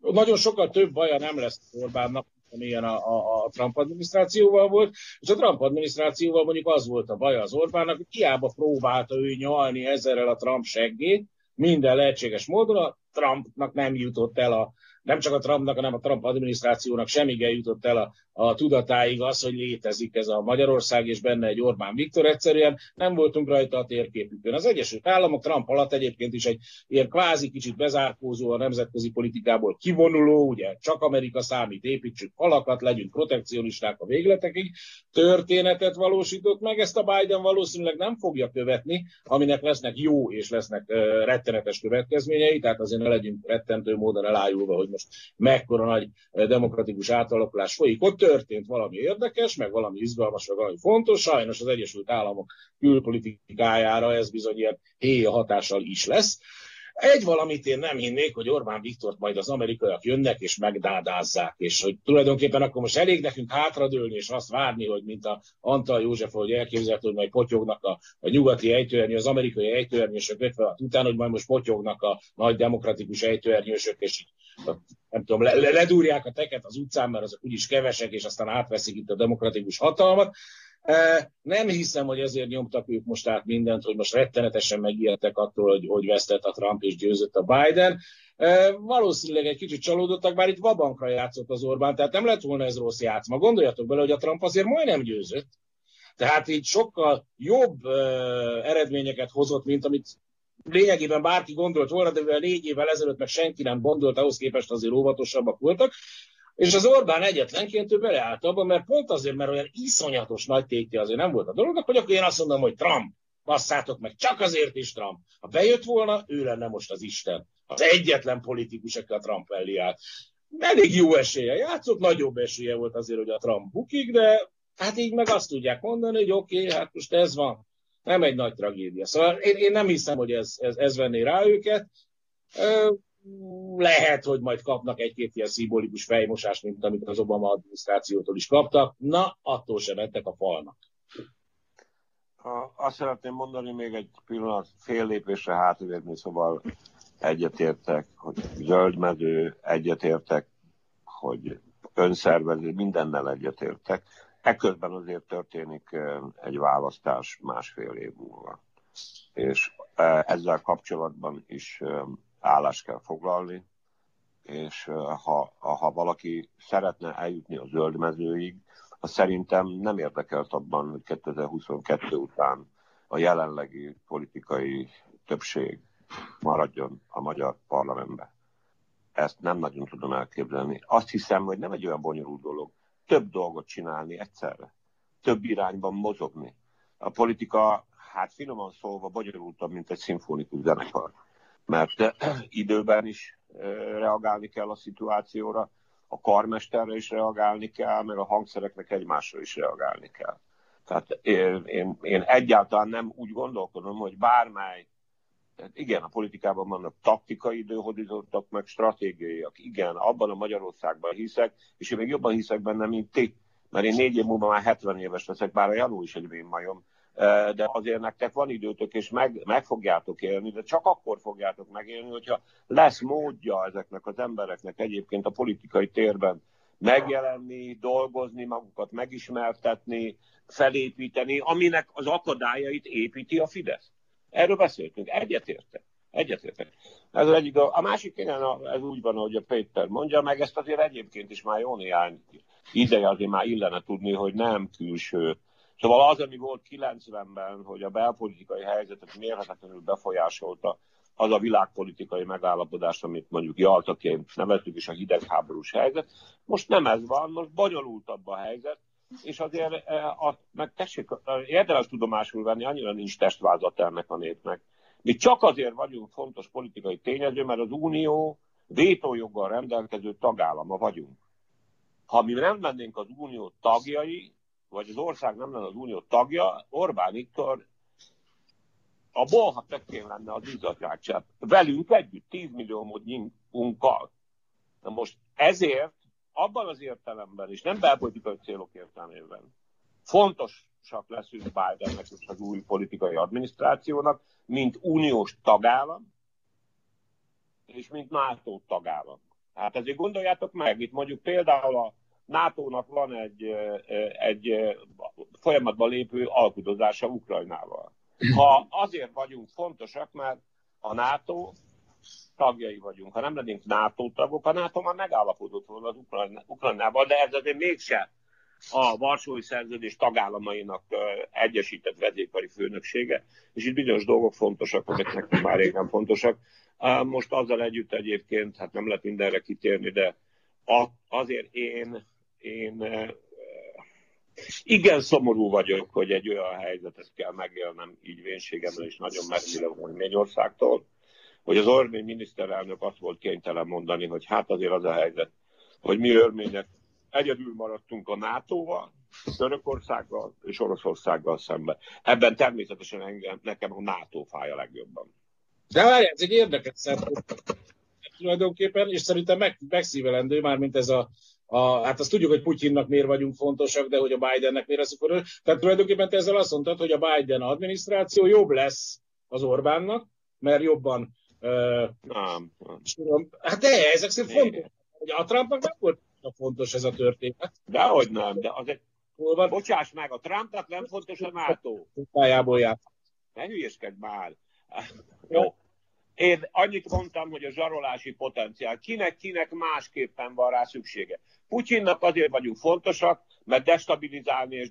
nagyon sokkal több baja nem lesz Orbánnak, amilyen a, a, a Trump adminisztrációval volt, és a Trump adminisztrációval mondjuk az volt a baj az Orbánnak, hogy hiába próbálta ő nyalni ezerrel a Trump seggét, minden lehetséges módon, a Trumpnak nem jutott el a, nem csak a Trumpnak, hanem a Trump adminisztrációnak semig eljutott el a, a tudatáig az, hogy létezik ez a Magyarország, és benne egy Orbán Viktor. Egyszerűen nem voltunk rajta a térképükön. Az Egyesült Államok Trump alatt egyébként is egy ilyen kvázi kicsit bezárkózó a nemzetközi politikából kivonuló, ugye csak Amerika számít, építsük falakat, legyünk protekcionisták a végletekig, történetet valósított meg, ezt a Biden valószínűleg nem fogja követni, aminek lesznek jó és lesznek rettenetes következményei, tehát azért ne legyünk rettentő módon elájulva, hogy most mekkora nagy demokratikus átalakulás folyik. Ott történt valami érdekes, meg valami izgalmas, meg valami fontos. Sajnos az Egyesült Államok külpolitikájára ez bizony ilyen héja hatással is lesz. Egy valamit én nem hinnék, hogy Orbán Viktort majd az amerikaiak jönnek és megdádázzák, és hogy tulajdonképpen akkor most elég nekünk hátradőlni és azt várni, hogy mint a Antal József, hogy elképzelt, hogy majd potyognak a, a nyugati ejtőernyő, az amerikai ejtőernyősök, illetve utána, hogy majd most potyognak a nagy demokratikus ejtőernyősök, és nem tudom, le, le, ledúrják a teket az utcán, mert azok úgyis kevesek, és aztán átveszik itt a demokratikus hatalmat. Nem hiszem, hogy ezért nyomtak ők most át mindent, hogy most rettenetesen megijedtek attól, hogy, hogy vesztett a Trump és győzött a Biden. Valószínűleg egy kicsit csalódottak, bár itt vabankra játszott az Orbán, tehát nem lett volna ez rossz játszma. Gondoljatok bele, hogy a Trump azért majdnem győzött. Tehát így sokkal jobb eredményeket hozott, mint amit lényegében bárki gondolt volna, de mivel négy évvel ezelőtt meg senki nem gondolt, ahhoz képest azért óvatosabbak voltak. És az Orbán egyetlenként ő beleállt abba, mert pont azért, mert olyan iszonyatos nagy tétje azért nem volt a dolognak, hogy akkor én azt mondom, hogy Trump, basszátok meg, csak azért is Trump. Ha bejött volna, ő lenne most az Isten. Az egyetlen politikus, aki a Trump mellé állt. Elég jó esélye játszott, nagyobb esélye volt azért, hogy a Trump bukik, de hát így meg azt tudják mondani, hogy oké, okay, hát most ez van. Nem egy nagy tragédia. Szóval én, én nem hiszem, hogy ez, ez, ez venné rá őket lehet, hogy majd kapnak egy-két ilyen szimbolikus fejmosást, mint amit az Obama adminisztrációtól is kaptak. Na, attól sem mentek a falnak. Azt szeretném mondani még egy pillanat, fél lépésre hátulérni, szóval egyetértek, hogy zöldmező, egyetértek, hogy önszervező, mindennel egyetértek. Ekközben azért történik egy választás másfél év múlva. És ezzel kapcsolatban is állást kell foglalni, és ha, ha valaki szeretne eljutni a zöldmezőig, az szerintem nem érdekelt abban, hogy 2022 után a jelenlegi politikai többség maradjon a magyar parlamentbe. Ezt nem nagyon tudom elképzelni. Azt hiszem, hogy nem egy olyan bonyolult dolog. Több dolgot csinálni egyszerre. Több irányban mozogni. A politika, hát finoman szólva, bonyolultabb, mint egy szimfonikus zenekar. Mert *clears throat* időben is reagálni kell a szituációra, a karmesterre is reagálni kell, meg a hangszereknek egymásra is reagálni kell. Tehát én, én, én egyáltalán nem úgy gondolkodom, hogy bármely, igen, a politikában vannak taktikai időhorizontok, meg stratégiaiak. Igen, abban a Magyarországban hiszek, és én még jobban hiszek benne, mint ti. Mert én négy év múlva már 70 éves leszek, bár a Janó is egy majom, de azért nektek van időtök, és meg, meg fogjátok élni, de csak akkor fogjátok megélni, hogyha lesz módja ezeknek az embereknek egyébként a politikai térben megjelenni, dolgozni, magukat megismertetni, felépíteni, aminek az akadályait építi a Fidesz. Erről beszéltünk, egyetértek. Egyetértek. Ez egyik. A másik, igen, ez úgy van, hogy a Péter mondja, meg ezt azért egyébként is már jó néhány ideje azért már illene tudni, hogy nem külső Szóval az, ami volt 90-ben, hogy a belpolitikai helyzetet mérhetetlenül befolyásolta, az a világpolitikai megállapodás, amit mondjuk Jaltaként neveztük is a hidegháborús helyzet. Most nem ez van, most bonyolultabb a helyzet, és azért e, a, meg tessék, érdemes tudomásul venni, annyira nincs testvázat ennek a népnek. Mi csak azért vagyunk fontos politikai tényező, mert az Unió vétójoggal rendelkező tagállama vagyunk. Ha mi nem lennénk az Unió tagjai, vagy az ország nem lenne az unió tagja, Orbán Viktor a bolha tekkén lenne az izzadságcsepp. Velünk együtt, 10 millió módnyunkkal. Na most ezért, abban az értelemben, és nem belpolitikai célok értelmében, fontosak leszünk Bidennek és az új politikai adminisztrációnak, mint uniós tagállam, és mint NATO tagállam. Hát ezért gondoljátok meg, itt mondjuk például a NATO-nak van egy, egy folyamatban lépő alkudozása Ukrajnával. Ha azért vagyunk fontosak, mert a NATO tagjai vagyunk. Ha nem lennénk NATO tagok, a NATO már megállapodott volna az Ukrajnával, de ez azért mégse a Varsói Szerződés tagállamainak egyesített vezékari főnöksége, és itt bizonyos dolgok fontosak, amik nekünk már rég fontosak. Most azzal együtt egyébként, hát nem lehet mindenre kitérni, de azért én én igen szomorú vagyok, hogy egy olyan helyzetet kell megélnem így vénségemmel és nagyon messzire Örményországtól, hogy az örmény miniszterelnök azt volt kénytelen mondani, hogy hát azért az a helyzet, hogy mi örmények egyedül maradtunk a NATO-val, Törökországgal és Oroszországgal szemben. Ebben természetesen engem, nekem a NATO fáj a legjobban. De várj, ez egy érdekes szempont tulajdonképpen, és szerintem meg, megszívelendő már, mint ez a a, hát azt tudjuk, hogy Putyinnak miért vagyunk fontosak, de hogy a Bidennek miért lesz akkor. Tehát tulajdonképpen te ezzel azt mondtad, hogy a Biden adminisztráció jobb lesz az Orbánnak, mert jobban uh, nem. Hát de, ezek szerint fontos. Hogy a Trumpnak nem volt fontos ez a történet. Dehogy nem, de az egy... Van? Bocsáss meg, a Trumpnak nem fontos a NATO. Pályából jár. Ne hülyeskedj már. Jó, én annyit mondtam, hogy a zsarolási potenciál kinek-kinek másképpen van rá szüksége. Putyinnak azért vagyunk fontosak, mert destabilizálni és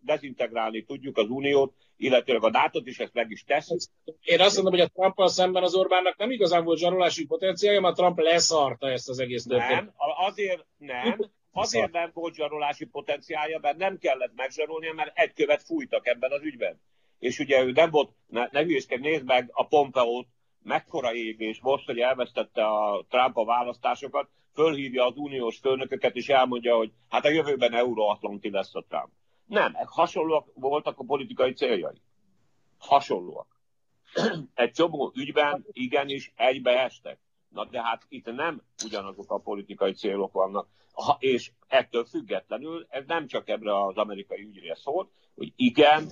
dezintegrálni tudjuk az Uniót, illetőleg a nato is ezt meg is tesz. Én azt mondom, hogy a Trumpal szemben az Orbánnak nem igazán volt zsarolási potenciálja, mert Trump leszarta ezt az egész történetet. Nem, azért nem, azért nem volt zsarolási potenciálja, mert nem kellett megzsarolnia, mert egy követ fújtak ebben az ügyben. És ugye ő nem volt, ne, ne nézd meg a Pompeo-t, mekkora égés most, hogy elvesztette a Trump a választásokat, fölhívja az uniós főnököket, és elmondja, hogy hát a jövőben euróatlanti lesz a Trump. Nem, hasonlóak voltak a politikai céljai. Hasonlóak. Egy csomó ügyben igenis egybeestek. Na de hát itt nem ugyanazok a politikai célok vannak. Ha, és ettől függetlenül ez nem csak ebbre az amerikai ügyre szólt, hogy igen,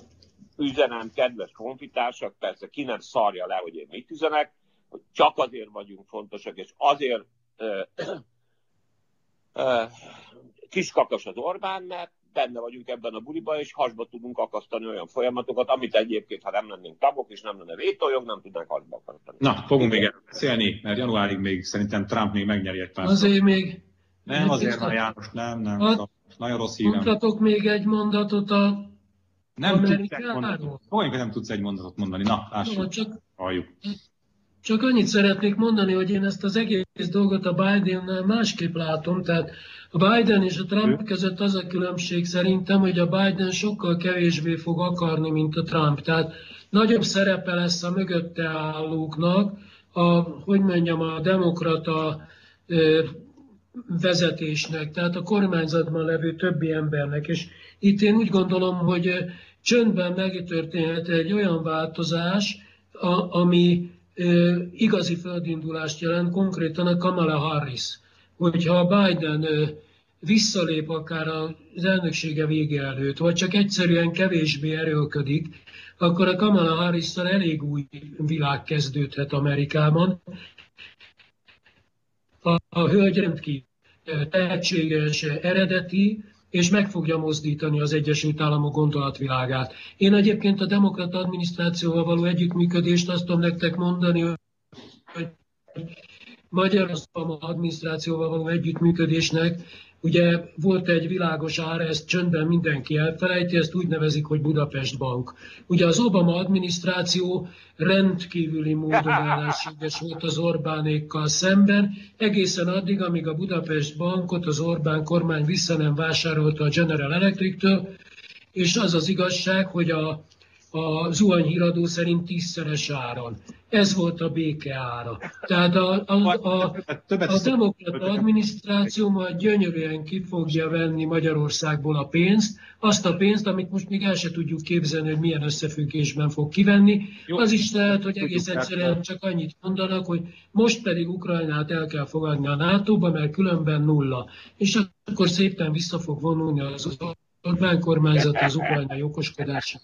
üzenem, kedves konfitársak, persze ki nem szarja le, hogy én mit üzenek, hogy csak azért vagyunk fontosak, és azért ö, ö, kiskakas az Orbán, mert benne vagyunk ebben a buliban, és hasba tudunk akasztani olyan folyamatokat, amit egyébként, ha nem lennénk tagok, és nem lenne vétójog, nem tudnánk hasba akasztani. Na, fogunk még erről beszélni, mert januárig még szerintem Trump még megnyeri egy pár. Azért még... Nem, azért, már János, nem, nem. A... Nagyon rossz hírem. Mondhatok még egy mondatot a nem tudsz egy mondatot. Hogy nem tudsz egy mondatot mondani? Na, lássuk. No, csak, halljuk. Csak annyit szeretnék mondani, hogy én ezt az egész dolgot a Biden másképp látom. Tehát a Biden és a Trump között az a különbség szerintem, hogy a Biden sokkal kevésbé fog akarni, mint a Trump. Tehát nagyobb szerepe lesz a mögötte állóknak, a, hogy mondjam, a demokrata vezetésnek, tehát a kormányzatban levő többi embernek. És itt én úgy gondolom, hogy csöndben megtörténhet egy olyan változás, a, ami igazi földindulást jelent, konkrétan a Kamala Harris. Hogyha Biden visszalép akár az elnöksége vége előtt, vagy csak egyszerűen kevésbé erőlködik, akkor a Kamala harris elég új világ kezdődhet Amerikában. A, a hölgy rendkívül tehetséges, eredeti, és meg fogja mozdítani az Egyesült Államok gondolatvilágát. Én egyébként a demokrata adminisztrációval való együttműködést azt tudom nektek mondani, hogy Magyarországon adminisztrációval való együttműködésnek Ugye volt egy világos ára, ezt csöndben mindenki elfelejti, ezt úgy nevezik, hogy Budapest Bank. Ugye az Obama adminisztráció rendkívüli módon ellenséges volt az Orbánékkal szemben, egészen addig, amíg a Budapest Bankot az Orbán kormány vissza nem vásárolta a General Electric-től, és az az igazság, hogy a a zuhanyhíradó szerint tízszeres áron. Ez volt a béke ára. Tehát a, a, a, a demokrata adminisztráció majd gyönyörűen ki fogja venni Magyarországból a pénzt, azt a pénzt, amit most még el se tudjuk képzelni, hogy milyen összefüggésben fog kivenni. Az is lehet, hogy egész egyszerűen csak annyit mondanak, hogy most pedig Ukrajnát el kell fogadni a NATO-ba, mert különben nulla. És akkor szépen vissza fog vonulni az Orbán kormányzat az ukrajnai okoskodását.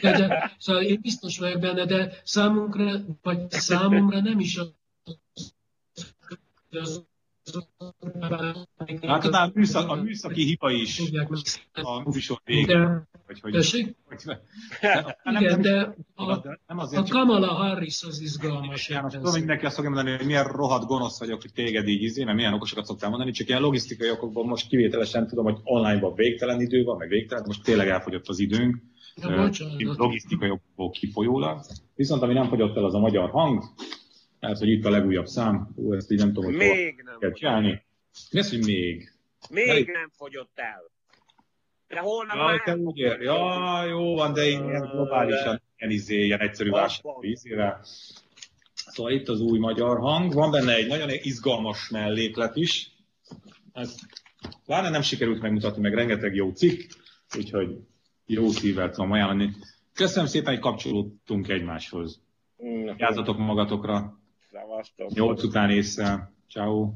De, de, szóval én biztos vagyok benne, de számunkra, vagy számomra nem is az, az Hát a, műszak, a műszaki hiba is a műsor végén. Hogy, Tessék? Igen, de a, nem azért, a Kamala Harris az izgalmas. János, tudom, mindenki azt fogja mondani, hogy milyen rohadt gonosz vagyok, hogy téged így izé, mert milyen okosokat szoktál mondani, csak ilyen logisztikai okokban most kivételesen tudom, hogy online-ban végtelen idő van, meg végtelen, most tényleg elfogyott az időnk. logisztikai okokból kifolyólag. Viszont ami nem fogyott el, az a magyar hang. Tehát, hogy itt a legújabb szám. Ú, ezt így nem tudom, hogy még nem kell csinálni. Mi az, hogy még? Még Elég... nem fogyott el. De holnap ja, már... Te úgy ér. Ja, jó van, de ilyen globálisan ilyen, izé, ilyen egyszerű vásárló izére. Szóval itt az új magyar hang. Van benne egy nagyon izgalmas melléklet is. Ezt pláne nem sikerült megmutatni, meg rengeteg jó cikk, úgyhogy jó szívvel tudom ajánlani. Köszönöm szépen, hogy kapcsolódtunk egymáshoz. Mm, Játzatok magatokra. Szevasztok. Nyolc után észre. Ciao.